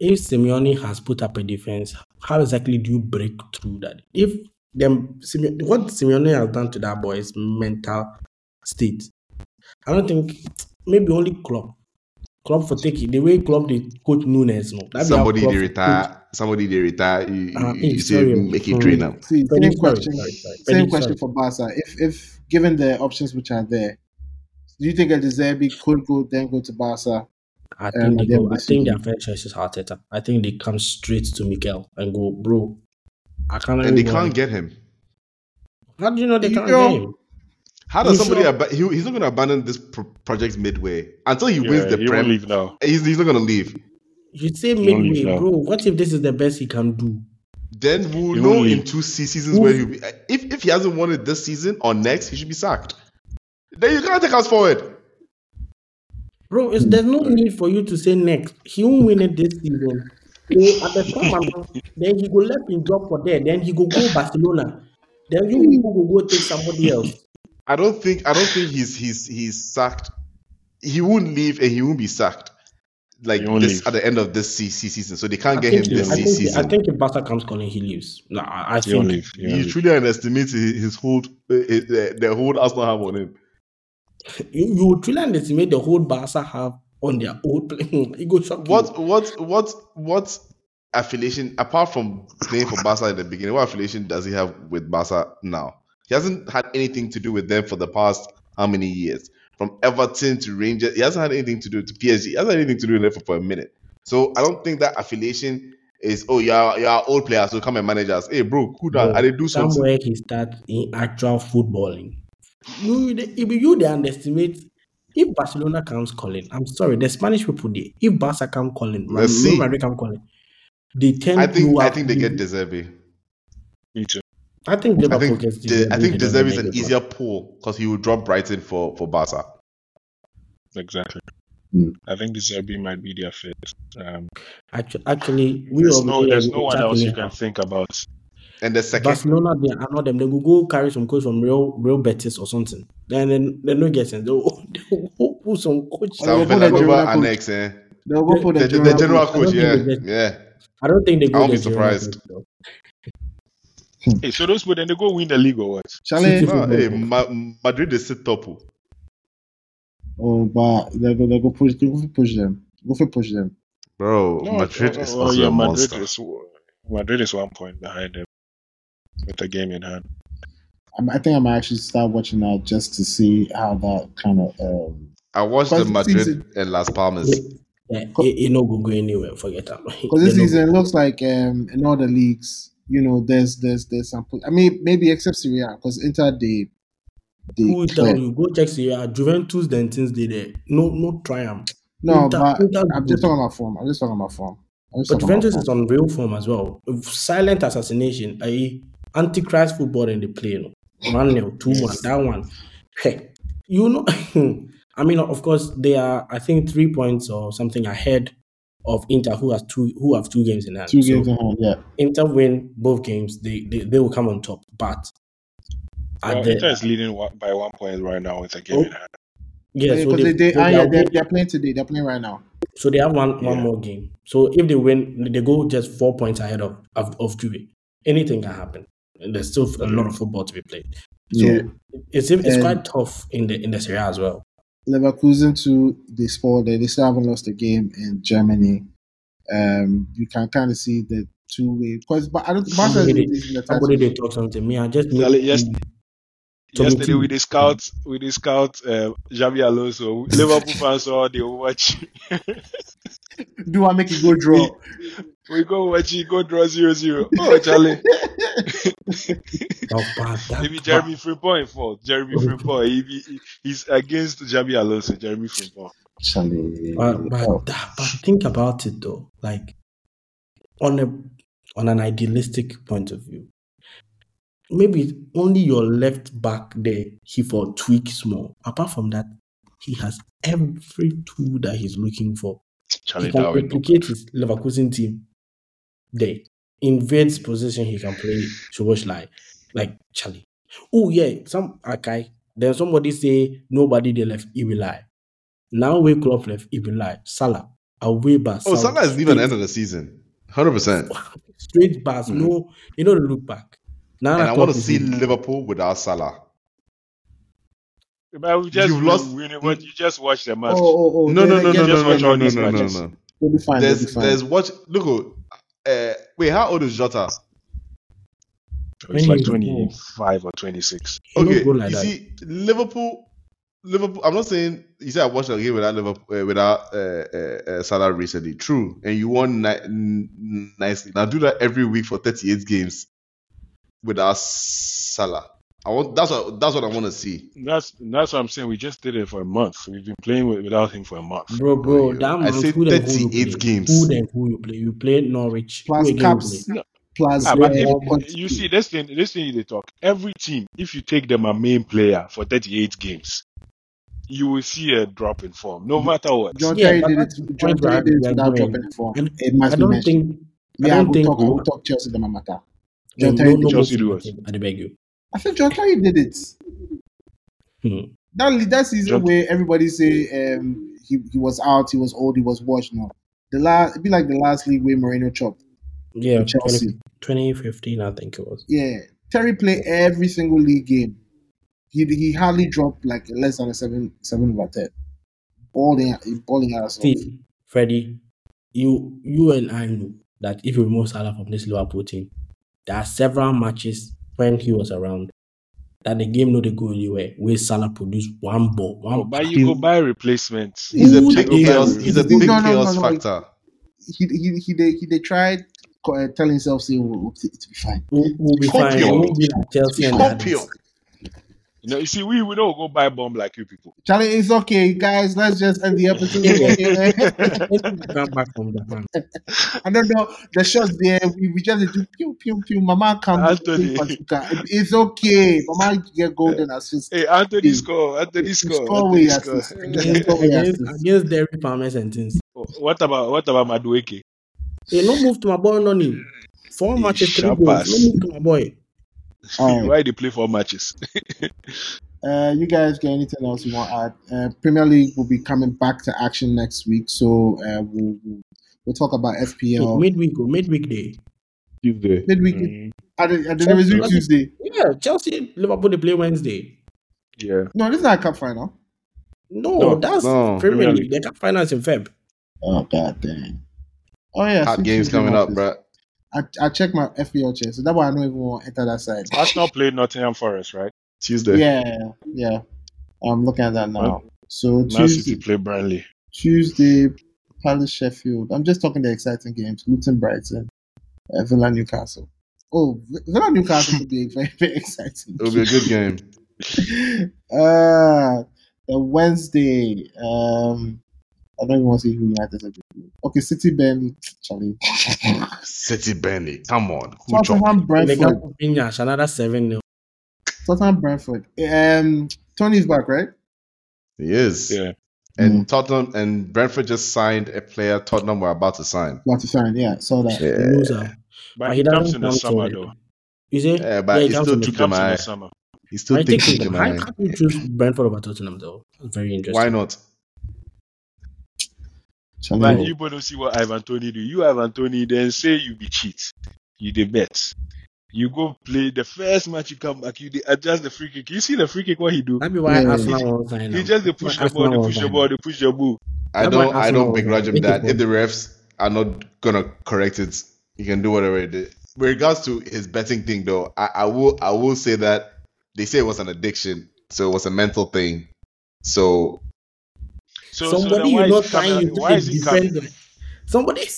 if Simeone has put up a defense, how exactly do you break through that? If them Sime- what Simeone has done to that boy is mental state. I don't think maybe only club. Club for taking the way club they coach Nunes no. That somebody Klopp they coach- retire, somebody they retire. You, you, Uh, you hey, say make it train up. See, Penny, same question. sorry, sorry. Same question sorry. for Barca. If if given the options which are there, do you think a De Zerbi could go then go to Barca? I think at they go. I think their season. first choice is Arteta. I think they come straight to Mikel and go, bro. I can't. And they can't get him. How do you know they can't Yo. get him? How does You somebody sure? ab- he, he's not gonna abandon this pro- project midway until he wins the he prem. leave now. He's, he's not gonna leave. You say He midway, bro. What if this is the best he can do? Then we'll He know in two se- seasons where he'll be. If if he hasn't won it this season or next, he should be sacked. Then you can't take us forward. Bro, it's, there's no need for you to say next. He won't win it this season. So at the summer, then he go left him job for there. Then he go go Barcelona. Then you people go go take somebody else. I don't think I don't think he's he's he's sacked. He won't leave and he won't be sacked. Like this leave. at the end of this se- se- season, so they can't I get think, him this I, se- think, I think if Barca comes calling, he leaves. No, I, I He think leave. He won't you leave. truly underestimate his, his hold, uh, uh, the, the hold Arsenal have on him. [laughs] you, you truly underestimate the whole Barca have on their old [laughs] play. It go shock you. What what what what affiliation apart from playing for Barca in the beginning? What affiliation does he have with Barca now? He hasn't had anything to do with them for the past how many years? From Everton to Rangers, he hasn't had anything to do to PSG. He hasn't had anything to do with them for, for a minute. So I don't think that affiliation is oh you're you're old players, so come and manage us. Hey bro, cool down. Bro, I did do something. somewhere he start in actual footballing. You, they- if you they underestimate. If Barcelona comes calling, I'm sorry, the Spanish people there. If Barca come calling, Real. Madrid come calling, they tend I think to. I have think they to- get De Zerbi. Me too. I think I think gets De- I think they don't is an it easier pull because he will drop Brighton for for Barca. Exactly. Hmm. I think De Zerbi might be their fit. Um, Actually, actually we there's no, there's no one else you can think about. And the second Barcelona, they are not them. They will go carry some coach from Real Real Betis or something. Then then they no get sense. They will, [laughs] they will go put some coach. They'll put the Villanova general annex, eh? They'll go put The, the, the, the general I don't coach, yeah, yeah. I don't think they go. I won't be surprised. coach, though. Hey, so those people then they go win the league or what? Chalet. City- No, hey, football. Ma- Madrid is sit top. oh. Oh, but they go they go push they go for push them. Go for push them. Bro, No, Madrid is oh, also yeah, a Madrid monster. is Madrid is one point behind them with the game in hand. I'm, I think I might actually start watching that just to see how that kind of um I watched the Madrid season- and Las Palmas. Yeah, it, it no go go anywhere. Forget that. because this season it looks like um in all the leagues, you know, there's there's there's some. I mean, maybe except Serie A because Inter they they Who tell you go check Serie A, Juventus, then things they there. No, no triumph. No, Inter- but Inter I'm just talking about form. I'm just talking about form. But Juventus is on real form as well. Silent assassination, i.e., antichrist football in the play. One nil, two one, that one. Hey, you know, [laughs] I mean, of course, they are. I think three points or something ahead of Inter, who has two, who have two games in hand. two So games in hand. Yeah, Inter win both games, they, they they will come on top. But at Well, the- Inter is leading by one point right now with a game Oh. in hand. yeah, so because they, they, they, so ah, they are they're, they're playing today. They're playing right now. So they have one one more game. So if they win, they go just four points ahead of of, of Juve. Anything can happen. And there's still a lot of football to be played. So Yeah. it's it's And- quite tough in the in the Serie A as well. Leverkusen too. They spoiled it. They still haven't lost a game in Germany. Um, you can kind of see the two way because but I don't. Somebody, releasing somebody they talk something. Me, I just Charlie, yes, Yesterday too. we the scout we the scout uh, Xabi Alonso. [laughs] Liverpool fans saw they watch. Do I make it go draw? [laughs] we go watch it, go draw zero zero. Oh Charlie. [laughs] But that- Maybe Jeremy Frimpong in fault. Jeremy Frimpong. He, he, he's against Xabi Alonso. Jeremy Frimpong. Charlie. But, but, but think about it though, like on a on an idealistic point of view, maybe only your left back there he for tweak small. Apart from that, he has every tool that he's looking for. Charlie he can Darwin. replicate his Leverkusen team there. In Ved's position, he can play Shobosh like like Charlie. Oh yeah, some okay. Then somebody say nobody they left Ibilai. Now we club left Ibilai. Salah away back. Oh, Salah is leaving the end of the season. 100%. [laughs] straight pass. Mhm. No, you know look back. Now And I want to see in- Liverpool without Salah. But just You've lost- win it, but you just watch the Oh, match. oh, oh. No, no, they- no, no, no, no, no, no, no, no, no. They'll be fine. They'll be There's, there's watch. Look, oh, uh, wait, how old is Jota? It's like When he- 25 or 26. he don't Okay, go like you that. see, Liverpool, Liverpool. I'm not saying you said I watched a game without Liverpool uh, without uh, uh, uh, Salah recently. True, and you won ni- n- nicely. Now do that every week for 38 games without Salah. I want that's what that's what I want to see. That's that's what I'm saying. We just did it for a month. We've been playing with, without him for a month. Bro, bro, Bro, that I man, said who them who 38 games. Who them who you play? You play Norwich. Plus who caps. you? Plus, Ah, but if, you see this thing, this thing they talk. Every team, if you take them a main player for 38 games, you will see a drop in form, no matter what. John Yeah, Terry did it. John Terry did it we are without going. dropping form. And It must I don't mentioned. think. I Yeah, I don't will think. talk. I will talk Chelsea the matter. John Terry. no, did. Chelsea do of it. I beg you. I said John Terry did it. Hmm. That that season John- where everybody say um he, he was out, he was old, he was washed. No, the last it'd be like the last league where Mourinho chopped. Yeah, Chelsea. 20, 2015, I think it was. Yeah, Terry played every single league game. He he hardly dropped like less than a seven seven over ten. Balling balling out. See, Freddie, you you and I know that if you remove Salah from this Liverpool team, there are several matches when he was around that the game no they go anywhere where Salah produced one ball, one Oh, but you go buy replacements. He's a big chaos. He's a big no, no, chaos no. factor. He he he they, he they tried uh, telling himself say we'll, it'll be fine. We'll, we'll be fine. It Champion. won't be like Chelsea and Champion. others. You know, you see, we, we don't go buy bomb like you people. Charlie, it's okay, guys. Let's just end the episode. Come back from Japan. I don't know the shots there. We, we just do pew pew pew. Mama come. Anthony. It's okay. Mama get golden assist. Hey, Anthony score. Anthony score. score Anthony with assist. Against, Oh, against, against Derry Farmers and things. Oh, what about what about Madueke? Hey, no move to my boy, Noni. Four matches, three goals. No move to my boy. [laughs] All right. Why they play four matches? [laughs] Uh, you guys got anything else you want to add? Uh, Premier League will be coming back to action next week, so uh, we'll, we'll we'll talk about So, FPL midweek, oh, midweek day. Tuesday. midweek. Mm, At the, at the resume Chelsea- Tuesday. Yeah, Chelsea, Liverpool, they play Wednesday. yeah. No, this is not a cup final. No, No, that's no, Premier Premier League. They can finance in Feb. Oh god damn. Oh yeah, Hot games coming up, bro. I I check my FPL check, so that's why I don't even want to enter that side. Arsenal played Nottingham Forest, right? Tuesday. Yeah, yeah. I'm looking at that now. So Man Tuesday, City play Burnley. Tuesday, Palace, Sheffield. I'm just talking the exciting games. Luton, Brighton, uh, Villa, Newcastle. Oh, V- Villa, Newcastle could be a very, very exciting. It'll be a good game. [laughs] uh, the Wednesday. Um, I don't even want to see who United are. Doing. Okay, City, Ben, Charlie. City Burnley. Come on. Who chop? Tottenham, Brentford. got another 7 0. Tottenham, Brentford. Um, Toney's back, right? He is. Yeah. And Tottenham and Brentford just signed a player Tottenham were about to sign. About to sign. Yeah, saw that. Yeah. Loser. But, But he he comes doesn't in the come summer, though. You see? Yeah, but he he still in the took He them comes in the eye. summer. He still I think thinks so. them How eye. can you choose Brentford over Tottenham, though? That's very interesting. Why not? Charlie. But you both don't see what Ivan Toney do. You Ivan Toney then say you be cheat. You the bet. You go play the first match you come back, you dey adjust the free kick. You see the free kick what he do? That'd be why Yeah. Arsenal won't He just they push the ball, they won't push the ball, they push the ball. I don't I don't begrudge him that. If the refs are not gonna correct it, he can do whatever it is. With regards to his betting thing though, I, I will I will say that they say it was an addiction, so it was a mental thing. So So, so Somebody then why you're is not he coming? trying to Why is he defend them. Somebody.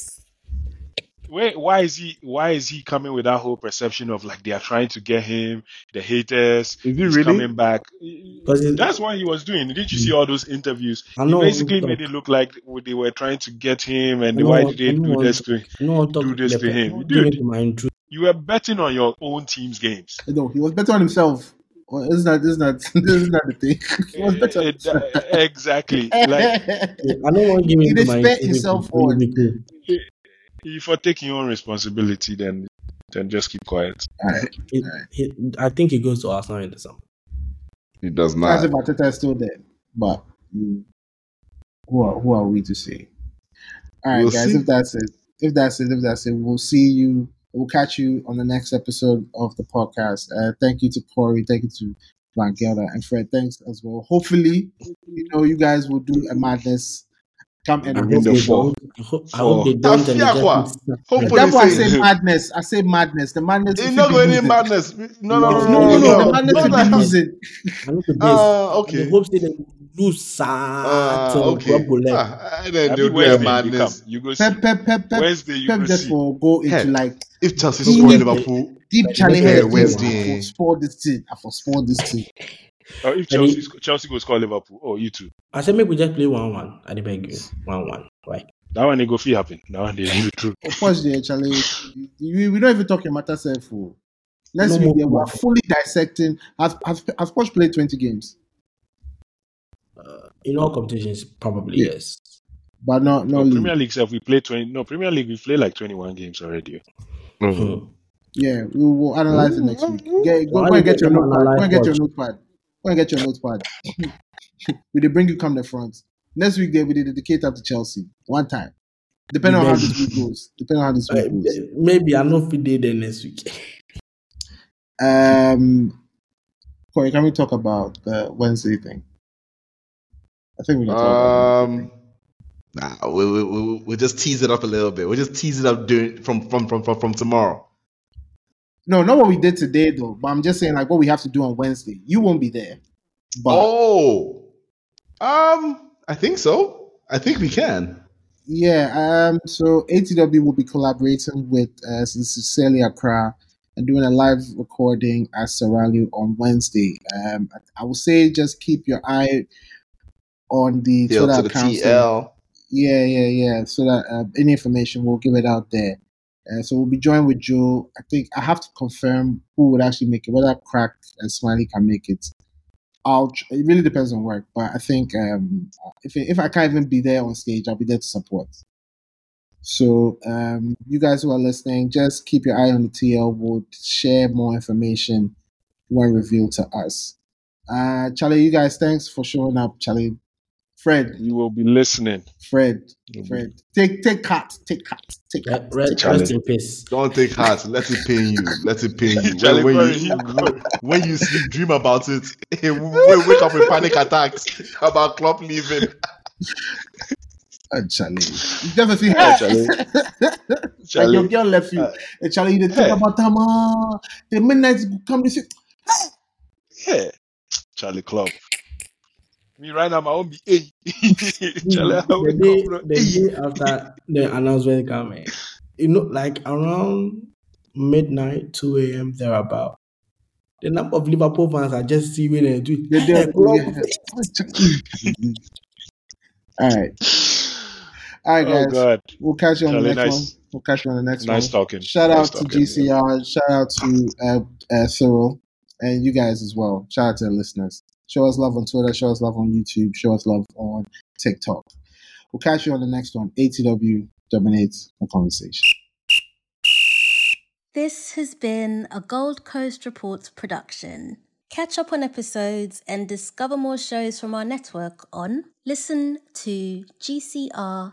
Wait, why is he? Why is he coming with that whole perception of like they are trying to get him, the haters? Is he he's really? coming back. it's- That's what he was doing. Didn't you see hmm. all those interviews? I He know. basically talk. made it look like they were trying to get him, and know, why did they do this to him? No one talk do this to him. Dude. to. You were betting on your own team's games. No, he was betting on himself. Well, isn't that isn't that isn't the thing? [laughs] He was better. on Eh, himself. eh, exactly. [laughs] Like I don't want to give He it to did my spare intruder himself to really on. be cool. if you're taking your own responsibility, then then just keep quiet. Alright. He- he- I think he goes to Arsenal in the summer. he does As not. if Arteta is still there, but mm, who are who are we to say? All right, We'll guys. see. If that's it, if that's it, if that's it, we'll see you. We'll catch you on the next episode of the podcast. Uh, thank you to Corey. Thank you to Van Gelder and Fred. Thanks as well. Hopefully, you know, you guys will do a madness. Come and I hope the they four. don't. I hope, I hope they don't. and they just Afiakwa. keep snap- Hopefully That's why I say- say madness. I say madness. The madness. It's not going in losing. madness. No, no, no, No, no, no, no, no. The madness Not will that be how- losing. I know the best. Ah, okay. hope they don't lose Ah, uh, okay. okay. Ah, and then they'll do a Wednesday you come, madness. you go see. Pep, pep, pep, pep. Wednesday you Pep just see. for go into like If Chelsea score need- Liverpool, deep Charlie Yeah, head. Wednesday. For this team. I for sport this team. Or if Chelsea he- Chelsea go score Liverpool, oh you too. I said maybe we just play one one. I beg you, one one. Right? That one they go fee happen. That one they do true. Of course, there, Charlie. We, we don't even talk your matter self for. Next No week, more they were fully dissecting. Has has has Poch played twenty games, Uh, in all competitions, probably Yeah. yes. but not No, not league. Premier League self we play twenty. No Premier League we play like twenty one games already. Hmm. Yeah, we will analyze it next week. Get, go, go and get your get them notepad. Go analyze and get your Poch? notepad. Go and get your notepad. [laughs] we they bring you come the front. Next week, they will dedicate up to Chelsea one time. Depending on how this week goes. Depending on how this week goes. maybe I know fit day there next week. Um, Corey, can we talk about the Wednesday thing? I think we can talk about it. Nah, we we we we'll just tease it up a little bit. We'll just tease it up during from from from from, from tomorrow. No, not what we did today though. But I'm just saying like what we have to do on Wednesday. You won't be there, but Oh, um, I think so. I think we can. yeah. Um, so ATW will be collaborating with uh, Sincerely Accra and doing a live recording at Serralio on Wednesday. Um, I, I will say just keep your eye on the Deal Twitter to the accounts. TL. Yeah, yeah, yeah. So that uh, any information we'll give it out there. Uh, so we'll be joined with Joe. I think I have to confirm who would actually make it, whether Crack and Smiley can make it. I'll. It really depends on work, but I think um, if if I can't even be there on stage, I'll be there to support. So um, you guys who are listening, just keep your eye on the TL. We'll share more information when revealed to us. Uh, Charlie, you guys, thanks for showing up, Charlie. Fred, You will be listening. Fred, You'll Fred, take take cut, take cut, take Re- cut. re- take Charlie. rest in peace. Don't take heart. Let it pain you. Let it pain you. Charlie when, when you you when, when you sleep, dream about it. [laughs] wake, wake up with panic attacks about Klopp leaving. Uh, Charlie, you never see Yeah, her. Charlie. [laughs] like your girl left you. uh, and Charlie, you dey hey. think about time. ah, The midnight go come. They say, yeah, Charlie Club. Me right now, my own be hey. [laughs] The day, the day after the announcement coming, you know, like around midnight, 2 a.m. thereabout, the number of Liverpool fans are just seeing and doing. they "Hey, [laughs] dey- club." yeah. [laughs] All right, all right, Oh guys. God, We'll catch you on Charlie, the next nice. one. We'll catch you on the next nice one. Nice talking. Shout Nice out to talking, yeah. GCR. Shout out to uh, uh, Cyril and you guys as well. Shout out to the listeners. Show us love on Twitter. Show us love on YouTube. Show us love on TikTok. We'll catch you on the next one. ATW dominates the conversation. This has been a Gold Coast Reports production. Catch up on episodes and discover more shows from our network on listen to gcr.com.